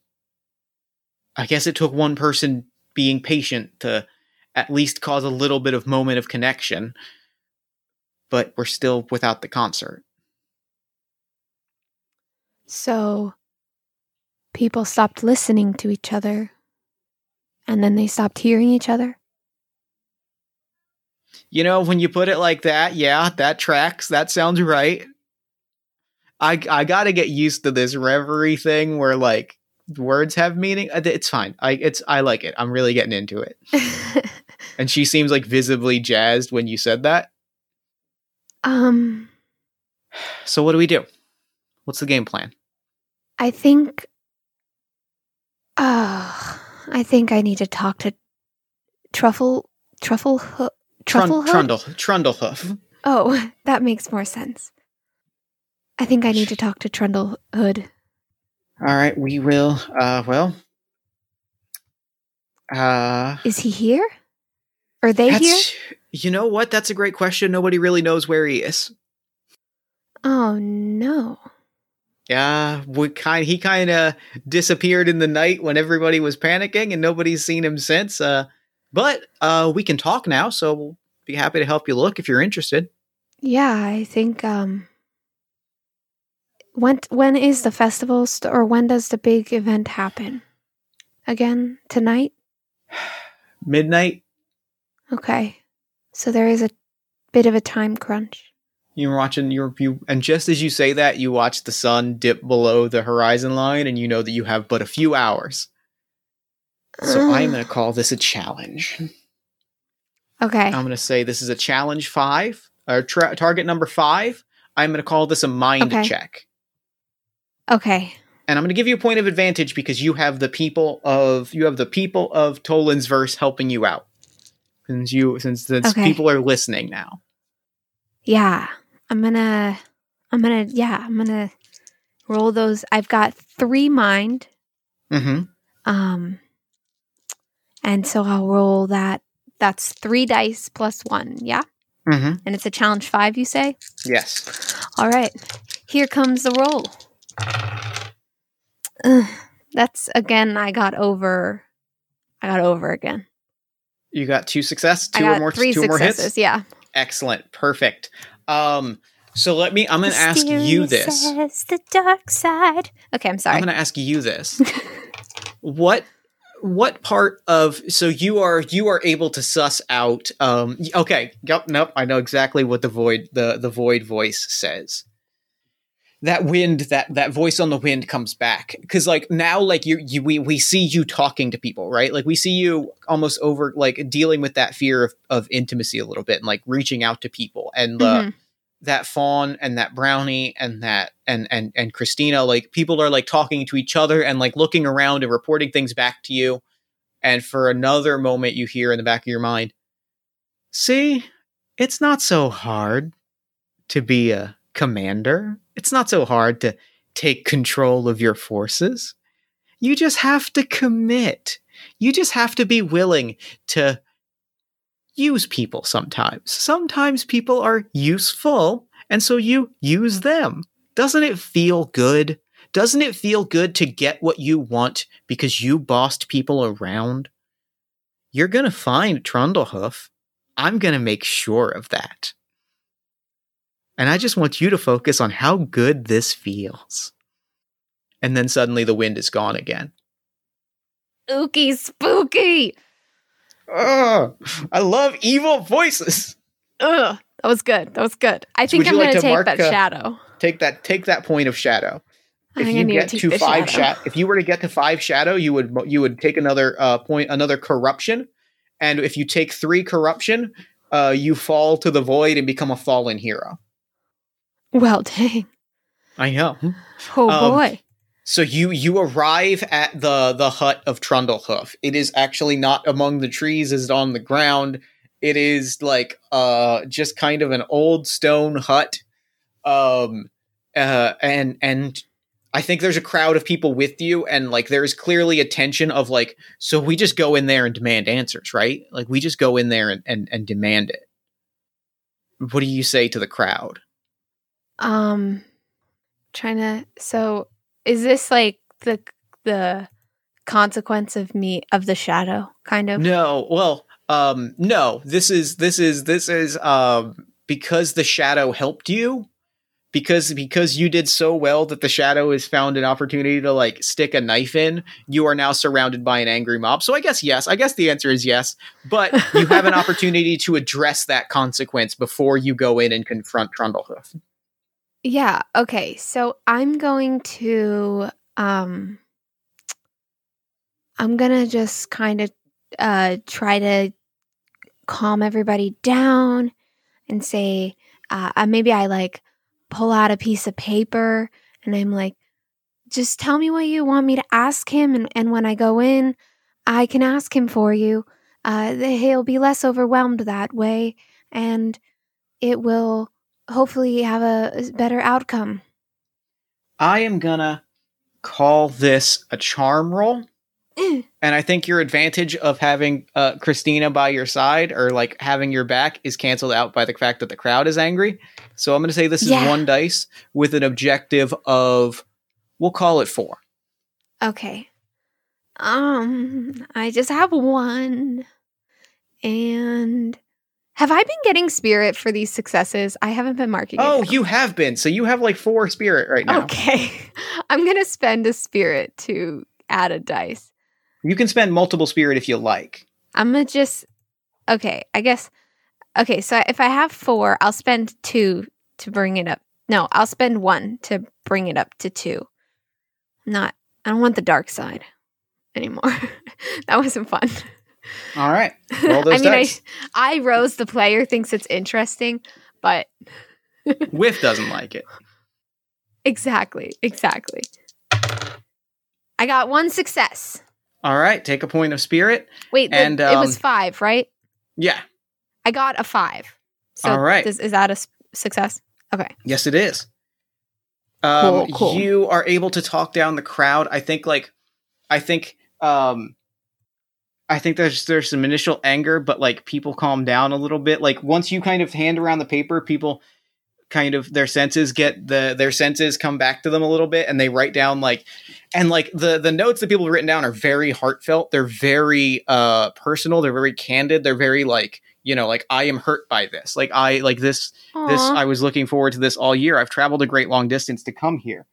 Speaker 1: i guess it took one person being patient to at least cause a little bit of moment of connection but we're still without the concert.
Speaker 2: So people stopped listening to each other and then they stopped hearing each other.
Speaker 1: you know when you put it like that yeah that tracks. That sounds right. I i got to get used to this reverie thing where like words have meaning Uh, it's fine. I it's i like it. I'm really getting into it. (laughs) And she seems like visibly jazzed when you said that.
Speaker 2: Um.
Speaker 1: So what do we do? What's the game plan?
Speaker 2: I think uh I think I need to talk to Truffle Truffle Ho- Truffle
Speaker 1: Trun- trundle trundlehoof.
Speaker 2: Oh, (laughs) that makes more sense. I think I need to talk to Trundle Hood.
Speaker 1: All right we will uh well uh
Speaker 2: Is he here? Are they here?
Speaker 1: you know what that's a great question nobody really knows where he is
Speaker 2: Oh no.
Speaker 1: Yeah, we kind he kind of disappeared in the night when everybody was panicking, and nobody's seen him since. Uh, but uh, we can talk now, so we'll be happy to help you look if you're interested.
Speaker 2: Yeah, I think um when when is the festival st- or when does the big event happen? Again, tonight? (sighs)
Speaker 1: Midnight.
Speaker 2: Okay. So there is a bit of a time crunch.
Speaker 1: You're watching your you, and just as you say that, you watch the sun dip below the horizon line, and you know that you have but a few hours. So I'm going to call this a challenge.
Speaker 2: Okay.
Speaker 1: I'm going to say this is a challenge five, or tra- target number five. I'm going to call this a mind
Speaker 2: Okay.
Speaker 1: check.
Speaker 2: Okay.
Speaker 1: and I'm going to give you a point of advantage because you have the people of you have the people of Tolan's verse helping you out. Since you since since
Speaker 2: Okay.
Speaker 1: people are listening now.
Speaker 2: Yeah. I'm going to I'm going to yeah, I'm going to roll those. I've got 3 mind
Speaker 1: Mm-hmm.
Speaker 2: um and so I'll roll that that's 3 dice plus 1. Yeah?
Speaker 1: Mm-hmm.
Speaker 2: And it's a challenge 5 you say?
Speaker 1: Yes.
Speaker 2: All right. Here comes the roll. Ugh, (sighs) that's again I got over I got over again.
Speaker 1: You got two success,
Speaker 2: I
Speaker 1: two
Speaker 2: got
Speaker 1: or more
Speaker 2: three
Speaker 1: two more hits.
Speaker 2: Yeah.
Speaker 1: Excellent. Perfect. Um So let me. I'm going to ask you this.
Speaker 2: Mysterious the dark side. Okay, I'm sorry.
Speaker 1: I'm going to ask you this. (laughs) what what part of so you are you are able to suss out um okay yep nope i know exactly what the void the the void voice says that wind that that voice on the wind comes back. Because like now like you, you we we see you talking to people right? Like we see you almost over like dealing with that fear of, of intimacy a little bit and like reaching out to people. And uh,
Speaker 2: Mhm.
Speaker 1: that faun and that brownie and that and and and christina like people are like talking to each other and like looking around and reporting things back to you. And for another moment you hear in the back of your mind see it's not so hard to be a commander it's not so hard to take control of your forces you just have to commit you just have to be willing to use people sometimes. Sometimes people are useful, and so you use them. Doesn't it feel good? Doesn't it feel good to get what you want because you bossed people around? You're going to find Trundlehoof. I'm going to make sure of that. And I just want you to focus on how good this feels. And then suddenly the wind is gone again.
Speaker 2: Spooky, spooky.
Speaker 1: Ugh, I love evil voices.
Speaker 2: Ugh, that was good. That was good. I
Speaker 1: So
Speaker 2: think I'm
Speaker 1: like
Speaker 2: going
Speaker 1: to
Speaker 2: take
Speaker 1: mark,
Speaker 2: that
Speaker 1: uh,
Speaker 2: shadow.
Speaker 1: Take that. Take that point of shadow. If you get
Speaker 2: to
Speaker 1: to five
Speaker 2: shadow.
Speaker 1: shadow, if you were to get to five shadow, you would you would take another uh, point, another corruption, and if you take three corruption, uh, you fall to the void and become a fallen hero.
Speaker 2: Well, dang.
Speaker 1: I know.
Speaker 2: Oh
Speaker 1: Um,
Speaker 2: boy.
Speaker 1: So you you arrive at the the hut of Trundlehoof. It is actually not among the trees; it's on the ground. It is like uh just kind of an old stone hut. Um uh and and I think there's a crowd of people with you and like there's clearly a tension of like so we just go in there and demand answers, right? Like we just go in there and and, and demand it. What do you say to the crowd?
Speaker 2: Um, trying to. So, is this like the the consequence of me of the shadow, kind of?
Speaker 1: No, well, um, no. This is this is this is um because the shadow helped you. Because because you did so well that the shadow has found an opportunity to like stick a knife in, you are now surrounded by an angry mob. So I guess yes. I guess the answer is yes. But you have an (laughs) opportunity to address that consequence before you go in and confront Trundlehoof.
Speaker 2: Yeah. Okay. So I'm going to um I'm gonna just kind of uh try to calm everybody down and say uh uh, maybe I like pull out a piece of paper and I'm like just tell me what you want me to ask him and, and when I go in I can ask him for you. Uh he'll be less overwhelmed that way and it will hopefully have a better outcome.
Speaker 1: I am gonna call this a charm roll.
Speaker 2: Eh.
Speaker 1: And I think your advantage of having uh, Christina by your side or like having your back is canceled out by the fact that the crowd is angry. So I'm going to say this is
Speaker 2: Yeah.
Speaker 1: one dice with an objective of, we'll call it four.
Speaker 2: Okay. Um, I just have one. And have I been getting spirit for these successes? I haven't been marking
Speaker 1: Oh, you have been. So you have like four spirit right now.
Speaker 2: Okay. (laughs) I'm going to spend a spirit to add a dice.
Speaker 1: You can spend multiple spirit if you like.
Speaker 2: I'm going to just Okay, I guess Okay, so if I have 4, I'll spend 2 to bring it up. No, I'll spend 1 to bring it up to 2. Not I don't want the dark side anymore. (laughs) that wasn't fun.
Speaker 1: All right. (laughs) Roll those
Speaker 2: I mean,
Speaker 1: dice.
Speaker 2: I, I Rose, the player, thinks it's interesting, but (laughs)
Speaker 1: Whiff doesn't like it.
Speaker 2: exactly, exactly. I got one success.
Speaker 1: All right. Take a point of spirit.
Speaker 2: Wait, the-
Speaker 1: And,
Speaker 2: it was
Speaker 1: um,
Speaker 2: five, right?
Speaker 1: Yeah.
Speaker 2: I got a five. So
Speaker 1: All right.
Speaker 2: is that a success? Okay.
Speaker 1: Yes, it is. Um,
Speaker 2: Cool, cool.
Speaker 1: You are able to talk down the crowd. I think, like, I think, um, I think there's there's some initial anger, but like people calm down a little bit. Like once you kind of hand around the paper, people kind of their senses get the their senses come back to them a little bit and they write down like and like the the notes that people have written down are very heartfelt. They're very uh personal. They're very candid. They're very like you know like i am hurt by this. Like i like this this i was looking forward to this all year. I've traveled a great long distance to come here.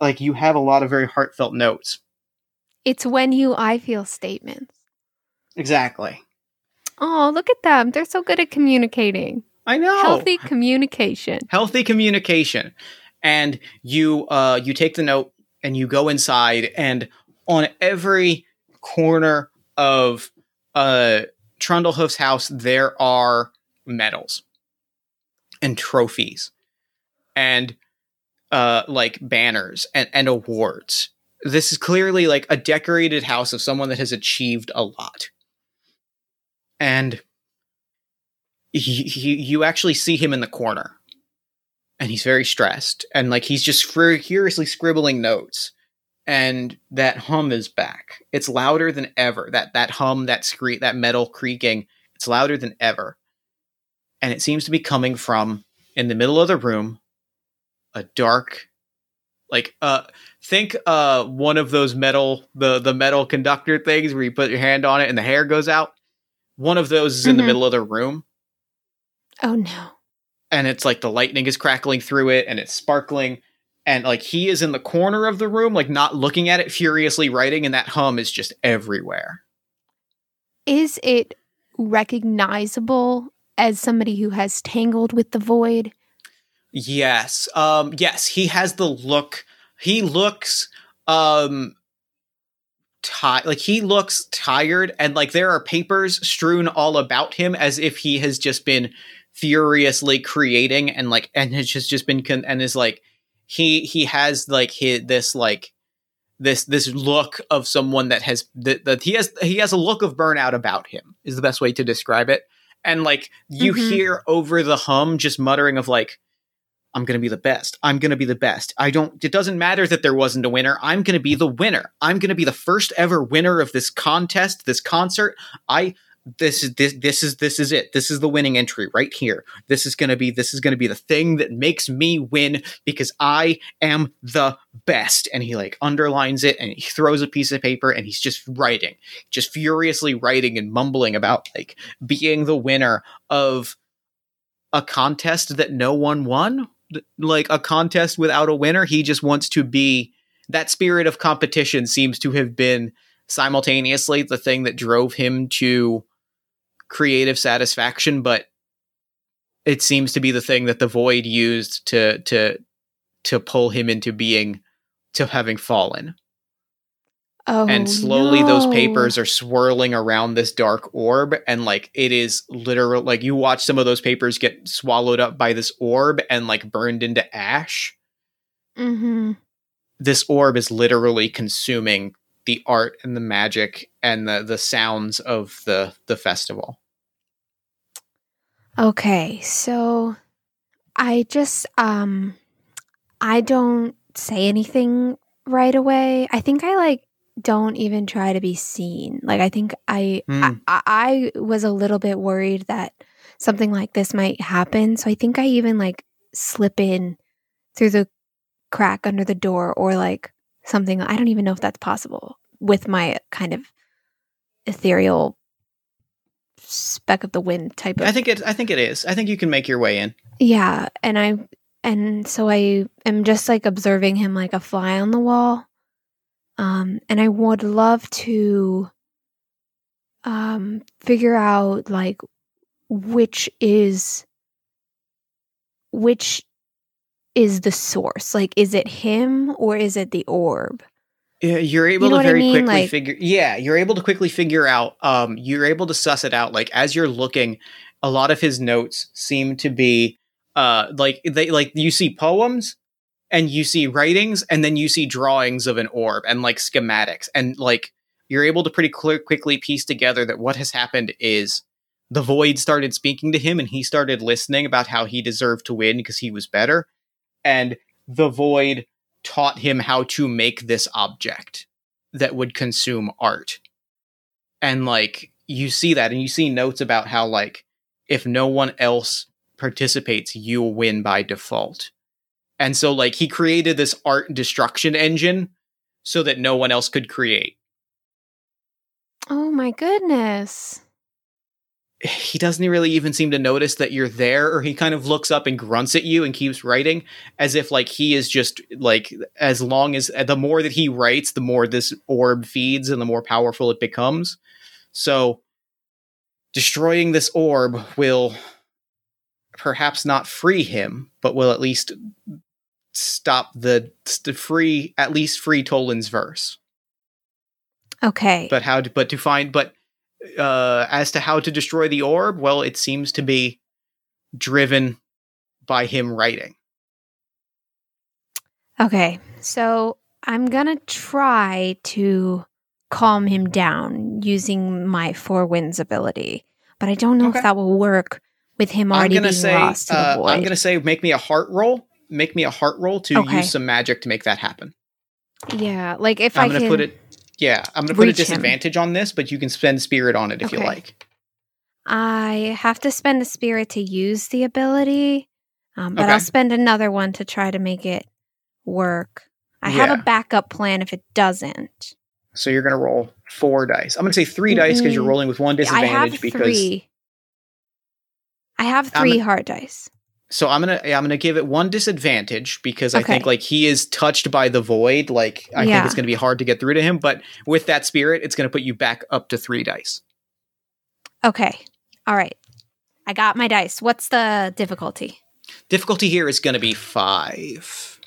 Speaker 1: Like you have a lot of very heartfelt notes.
Speaker 2: It's when you I feel statements.
Speaker 1: Exactly
Speaker 2: Oh, look at them. They're so good at communicating.
Speaker 1: i know
Speaker 2: Healthy communication.
Speaker 1: healthy communication and you uh you take the note and you go inside and on every corner of uh Trundlehoof's house there are medals and trophies and uh like banners and, and awards this is clearly like a decorated house of someone that has achieved a lot and he, he, you actually see him in the corner. And he's very stressed and like he's just furiously scribbling notes. And that hum is back. It's louder than ever. That that hum that screech that metal creaking it's louder than ever. And it seems to be coming from in the middle of the room a dark like uh think uh one of those metal the the metal conductor things where you put your hand on it and the hair goes out one of those is in the
Speaker 2: Mhm.
Speaker 1: middle of the room
Speaker 2: Oh no.
Speaker 1: and it's like the lightning is crackling through it and it's sparkling and like he is in the corner of the room like not looking at it furiously writing and that hum is just everywhere
Speaker 2: Is it recognizable as somebody who has tangled with the void?
Speaker 1: yes um yes he has the look he looks um ti- like he looks tired and like there are papers strewn all about him as if he has just been furiously creating and like and has just just been con- and is like he he has like his this like this this look of someone that has that, that he has he has a look of burnout about him is the best way to describe it and like you
Speaker 2: Mhm.
Speaker 1: hear over the hum just muttering of like I'm going to be the best. I'm going to be the best. I don't, it doesn't matter that there wasn't a winner. I'm going to be the winner. I'm going to be the first ever winner of this contest, this concert. I, this is, this, this is, this is it. This is the winning entry right here. This is going to be, this is going to be the thing that makes me win because I am the best. And he like underlines it and he throws a piece of paper and he's just writing, just furiously writing and mumbling about like being the winner of a contest that no one won like a contest without a winner. He just wants to be that spirit of competition seems to have been simultaneously the thing that drove him to creative satisfaction, but it seems to be the thing that the void used to to to pull him into being to having fallen.
Speaker 2: Oh,
Speaker 1: and slowly those papers are swirling around this dark orb and like it is literal like you watch some of those papers get swallowed up by this orb and like burned into ash
Speaker 2: Mhm.
Speaker 1: this orb is literally consuming the art and the magic and the the sounds of the the festival
Speaker 2: Okay, so I just um I don't say anything right away. I think I like don't even try to be seen. Like I think I.
Speaker 1: I, hmm.
Speaker 2: I I was a little bit worried that something like this might happen. So I think I even like slip in through the crack under the door or like something I don't even know if that's possible with my kind of ethereal speck of the wind type of
Speaker 1: i think it i think it is i think you can make your way in
Speaker 2: yeah, and I and so I am just like observing him like a fly on the wall. Um and I would love to um figure out like which is which is the source. Like is it him or is it the orb?
Speaker 1: Yeah, you're able
Speaker 2: know
Speaker 1: to
Speaker 2: what I
Speaker 1: very
Speaker 2: mean?
Speaker 1: quickly
Speaker 2: Like-
Speaker 1: figure. Yeah, you're able to quickly figure out. Um, you're able to suss it out. Like as you're looking, a lot of his notes seem to be, uh, like they like you see poems, and you see writings, and then you see drawings of an orb and like schematics, and like you're able to pretty quickly piece together that what has happened is the void started speaking to him, and he started listening about how he deserved to win because he was better, and the void taught him how to make this object that would consume art. And like you see that and you see notes about how like if no one else participates, you'll win by default. And so like he created this art destruction engine so that no one else could create.
Speaker 2: Oh my goodness.
Speaker 1: He doesn't really even seem to notice that you're there, or he kind of looks up and grunts at you and keeps writing as if like he is just like as long as the more that he writes, the more this orb feeds and the more powerful it becomes. So destroying this orb will perhaps not free him, but will at least stop the, the free at least free Tolan's verse.
Speaker 2: Okay.
Speaker 1: But how to, but to find but uh as to how to destroy the orb, well it seems to be driven by him writing.
Speaker 2: Okay. So I'm going to try to calm him down using my Four Winds ability, but I don't know
Speaker 1: Okay.
Speaker 2: if that will work with him
Speaker 1: I'm
Speaker 2: already
Speaker 1: gonna
Speaker 2: being
Speaker 1: say
Speaker 2: lost to the
Speaker 1: uh. I'm gonna say make me a heart roll. Make me a heart roll to
Speaker 2: Okay.
Speaker 1: use some magic to make that happen.
Speaker 2: yeah, like if
Speaker 1: I'm
Speaker 2: I
Speaker 1: gonna
Speaker 2: can
Speaker 1: put it yeah, I'm gonna put a
Speaker 2: reach him.
Speaker 1: disadvantage on this, but you can spend spirit on it if you like.
Speaker 2: I have to spend a spirit to use the ability, um, but
Speaker 1: Okay.
Speaker 2: I'll spend another one to try to make it work. I have a backup plan if it doesn't.
Speaker 1: So you're gonna roll four dice. I'm gonna say three dice because you're rolling with one
Speaker 2: I
Speaker 1: disadvantage
Speaker 2: have
Speaker 1: because
Speaker 2: three. I have
Speaker 1: I'm-
Speaker 2: 3 hard dice.
Speaker 1: So I'm gonna I'm gonna give it one disadvantage because I think like he is touched by the void. Like I
Speaker 2: Yeah.
Speaker 1: think it's gonna be hard to get through to him, but with that spirit, it's gonna put you back up to three dice.
Speaker 2: Okay. All right. I got my dice. What's the difficulty?
Speaker 1: Difficulty here is gonna be five.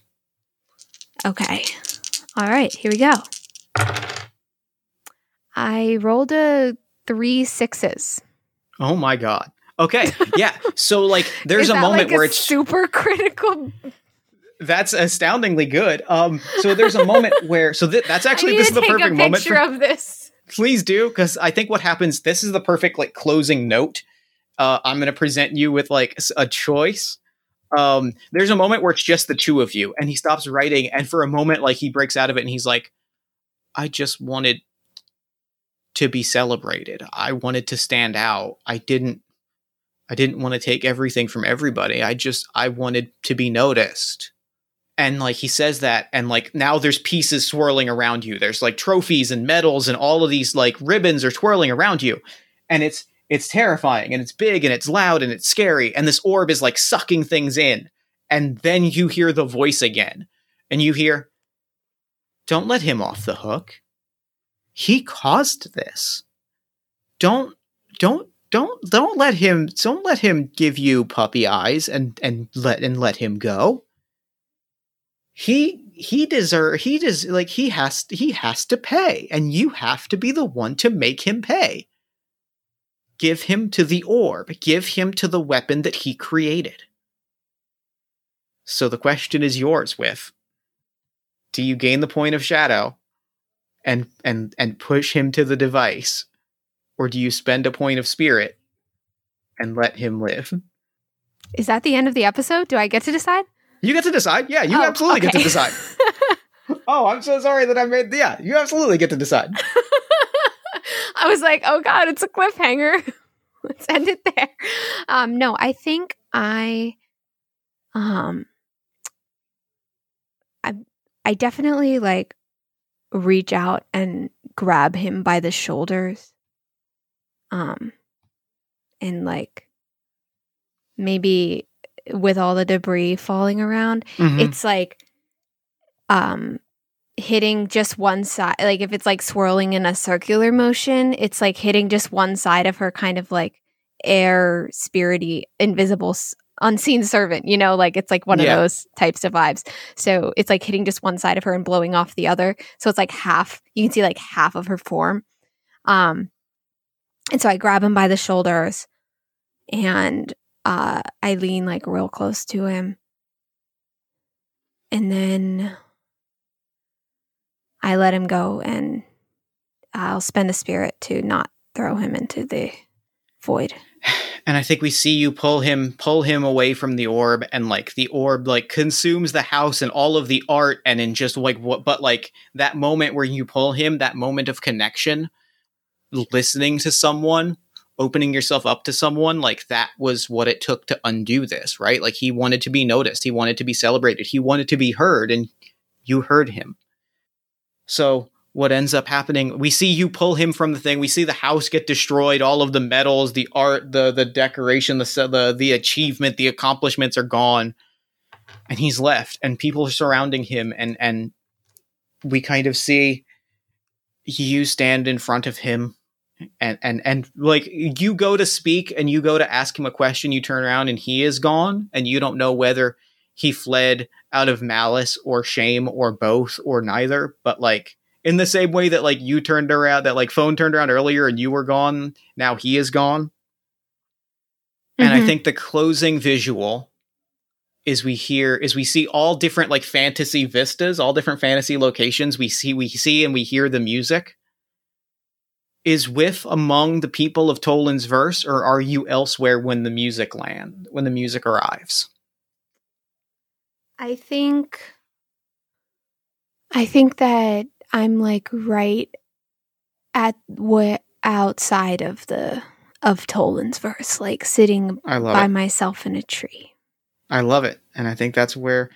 Speaker 2: Okay. All right. Here we go. I rolled a three sixes.
Speaker 1: Oh my god. Okay. Yeah. So like (laughs) there's a moment
Speaker 2: like
Speaker 1: where
Speaker 2: a
Speaker 1: it's
Speaker 2: super critical.
Speaker 1: that's astoundingly good. Um so there's a moment (laughs) where so th- that's actually this is the perfect moment for,
Speaker 2: of this.
Speaker 1: please do because I think what happens this is the perfect like closing note. Uh I'm going to present you with like a choice. Um there's a moment where it's just the two of you and he stops writing and for a moment like he breaks out of it and he's like I just wanted to be celebrated. I wanted to stand out. I didn't I didn't want to take everything from everybody. I just I wanted to be noticed. And like he says that and like now there's pieces swirling around you. There's like trophies and medals and all of these like ribbons are twirling around you. And it's it's terrifying and it's big and it's loud and it's scary and this orb is like sucking things in. And then you hear the voice again. And you hear Don't let him off the hook. He caused this. Don't don't don't don't let him don't let him give you puppy eyes and and let and let him go. He he deserve he does like he has he has to pay and you have to be the one to make him pay. Give him to the orb. Give him to the weapon that he created. So the question is yours with do you gain the point of shadow and and and push him to the device or do you spend a point of spirit and let him live?
Speaker 2: Is that the end of the episode? Do I get to decide?
Speaker 1: You get to decide. Yeah, you
Speaker 2: Oh,
Speaker 1: absolutely get to decide. (laughs) oh, I'm so sorry that I made. Yeah, you absolutely get to decide. (laughs)
Speaker 2: I was like, oh god, it's a cliffhanger. (laughs) Let's end it there. Um, no, I think I, um, I, I definitely like reach out and grab him by the shoulders, um, and like maybe with all the debris falling around,
Speaker 1: Mhm.
Speaker 2: it's like um hitting just one side like if it's like swirling in a circular motion it's like hitting just one side of her kind of like air spirity invisible s- unseen servant you know like it's like one
Speaker 1: Yeah.
Speaker 2: of those types of vibes so it's like hitting just one side of her and blowing off the other so it's like half you can see like half of her form um and so i grab him by the shoulders and uh i lean like real close to him and then I let him go and I'll spend a spirit to not throw him into the void.
Speaker 1: and I think we see you pull him pull him away from the orb and like the orb like consumes the house and all of the art and in just like what but like that moment where you pull him that moment of connection listening to someone opening yourself up to someone, like that was what it took to undo this, right? Like he wanted to be noticed, he wanted to be celebrated, he wanted to be heard, and you heard him. So what ends up happening, we see you pull him from the thing. We see the house get destroyed, all of the medals, the art, the the decoration, the the the achievement, the accomplishments are gone. And he's left and people are surrounding him and and we kind of see you stand in front of him and and and like you go to speak and you go to ask him a question you turn around and he is gone and you don't know whether he fled out of malice or shame or both or neither but like in the same way that like you turned around that like faun turned around earlier and you were gone now he is gone mm-hmm. and i mm-hmm. think the closing visual is we hear is we see all different like fantasy vistas all different fantasy locations. We see we see and we hear the music is with among the people of toland's verse or are you elsewhere when the music land when the music arrives?
Speaker 2: I think i think that i'm like right at what outside of the of toland's verse like sitting by it. myself in a tree
Speaker 1: I love it, and I think that's where.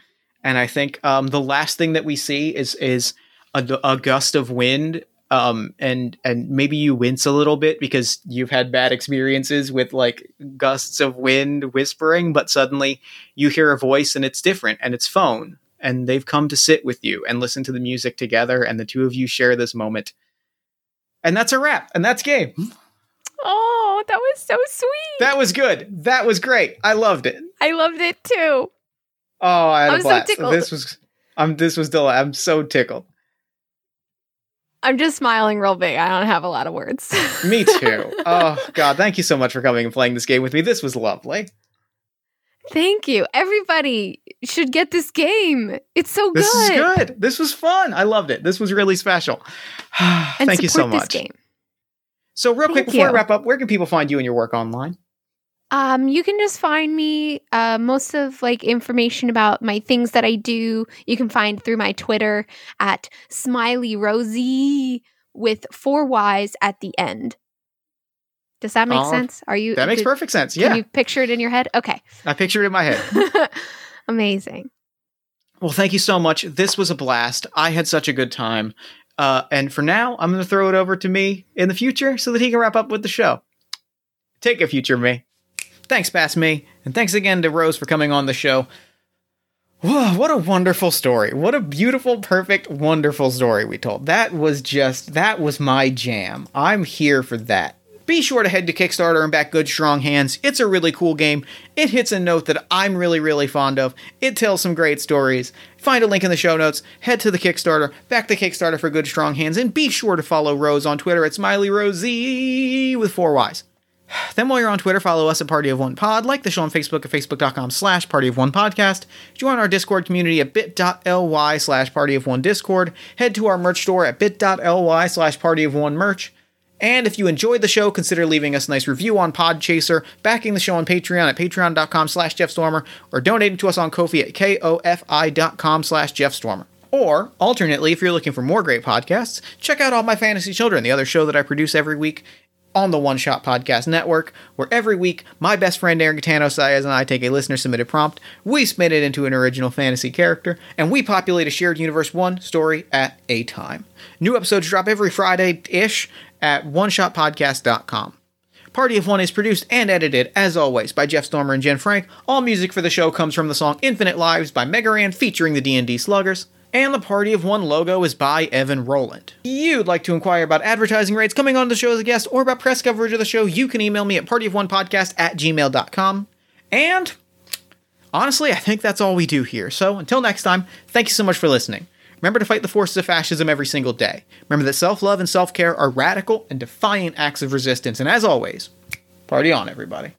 Speaker 1: And I think um, the last thing that we see is is a, a gust of wind, um, and and maybe you wince a little bit because you've had bad experiences with like gusts of wind whispering, but suddenly you hear a voice and it's different, and it's faun, and they've come to sit with you and listen to the music together, and the two of you share this moment, and that's a wrap, and that's game.
Speaker 2: Oh, that was so sweet.
Speaker 1: That was good. That was great. I loved it.
Speaker 2: I loved it too.
Speaker 1: Oh, I had I'm a blast. So tickled. This was I'm this was del- I'm so tickled.
Speaker 2: I'm just smiling real big. I don't have a lot of words. (laughs)
Speaker 1: me too. (laughs) Oh god, thank you so much for coming and playing this game with me. This was lovely.
Speaker 2: Thank you. Everybody should get this game. It's so good.
Speaker 1: This is good. This was fun. I loved it. This was really special. (sighs) thank you so much. game. So, real Thank quick before you. I wrap up, where can people find you and your work online?
Speaker 2: Um, you can just find me. Uh, most of like information about my things that I do, you can find through my Twitter at Smiley Rosie with four Y's at the end. Does that make uh, sense? Are you?
Speaker 1: That makes perfect sense. Yeah. Can
Speaker 2: you picture it in your head? Okay.
Speaker 1: I picture it in my head. (laughs)
Speaker 2: Amazing.
Speaker 1: Well, thank you so much. This was a blast. I had such a good time. Uh, and for now, I'm going to throw it over to me in the future so that he can wrap up with the show. Take a future me. Thanks, Past Me. And thanks again to Rose for coming on the show. Whoa, what a wonderful story. What a beautiful, perfect, wonderful story we told. That was just, that was my jam. I'm here for that. Be sure to head to Kickstarter and back Good Strong Hands. It's a really cool game. It hits a note that I'm really, really fond of. It tells some great stories. Find a link in the show notes, head to the Kickstarter, back the Kickstarter for Good Strong Hands, and be sure to follow Rose on Twitter at SmileyRosie with four Y's. (sighs) Then while you're on Twitter, follow us at Party of One Pod, like the show on Facebook at facebook.com slash Party of One Podcast. Join our Discord community at bit.ly slash Party of One Discord. Head to our merch store at bit.ly slash Party of One Merch. And if you enjoyed the show, consider leaving us a nice review on Podchaser, backing the show on Patreon at patreon.com slash jeffstormer, or donating to us on Ko-fi at kofi.com slash jeffstormer. Or, alternately, if you're looking for more great podcasts, check out All My Fantasy Children, the other show that I produce every week on the One Shot Podcast Network, where every week my best friend Aaron Gatano Saez and I take a listener submitted prompt, we spin it into an original fantasy character, and we populate a shared universe one story at a time. New episodes drop every Friday ish, at oneshotpodcast.com. Party of One is produced and edited, as always, by Jeff Stormer and Jen Frank. All music for the show comes from the song Infinite Lives by Mega Ran featuring the D&D Sluggers. And the Party of One logo is by Evan Rowland. You'd like to inquire about advertising rates coming on the show as a guest or about press coverage of the show, you can email me at partyofonepodcast at gmail.com. And honestly, I think that's all we do here. So until next time, thank you so much for listening. Remember to fight the forces of fascism every single day. Remember that self love and self care are radical and defiant acts of resistance. And as always, party on, everybody.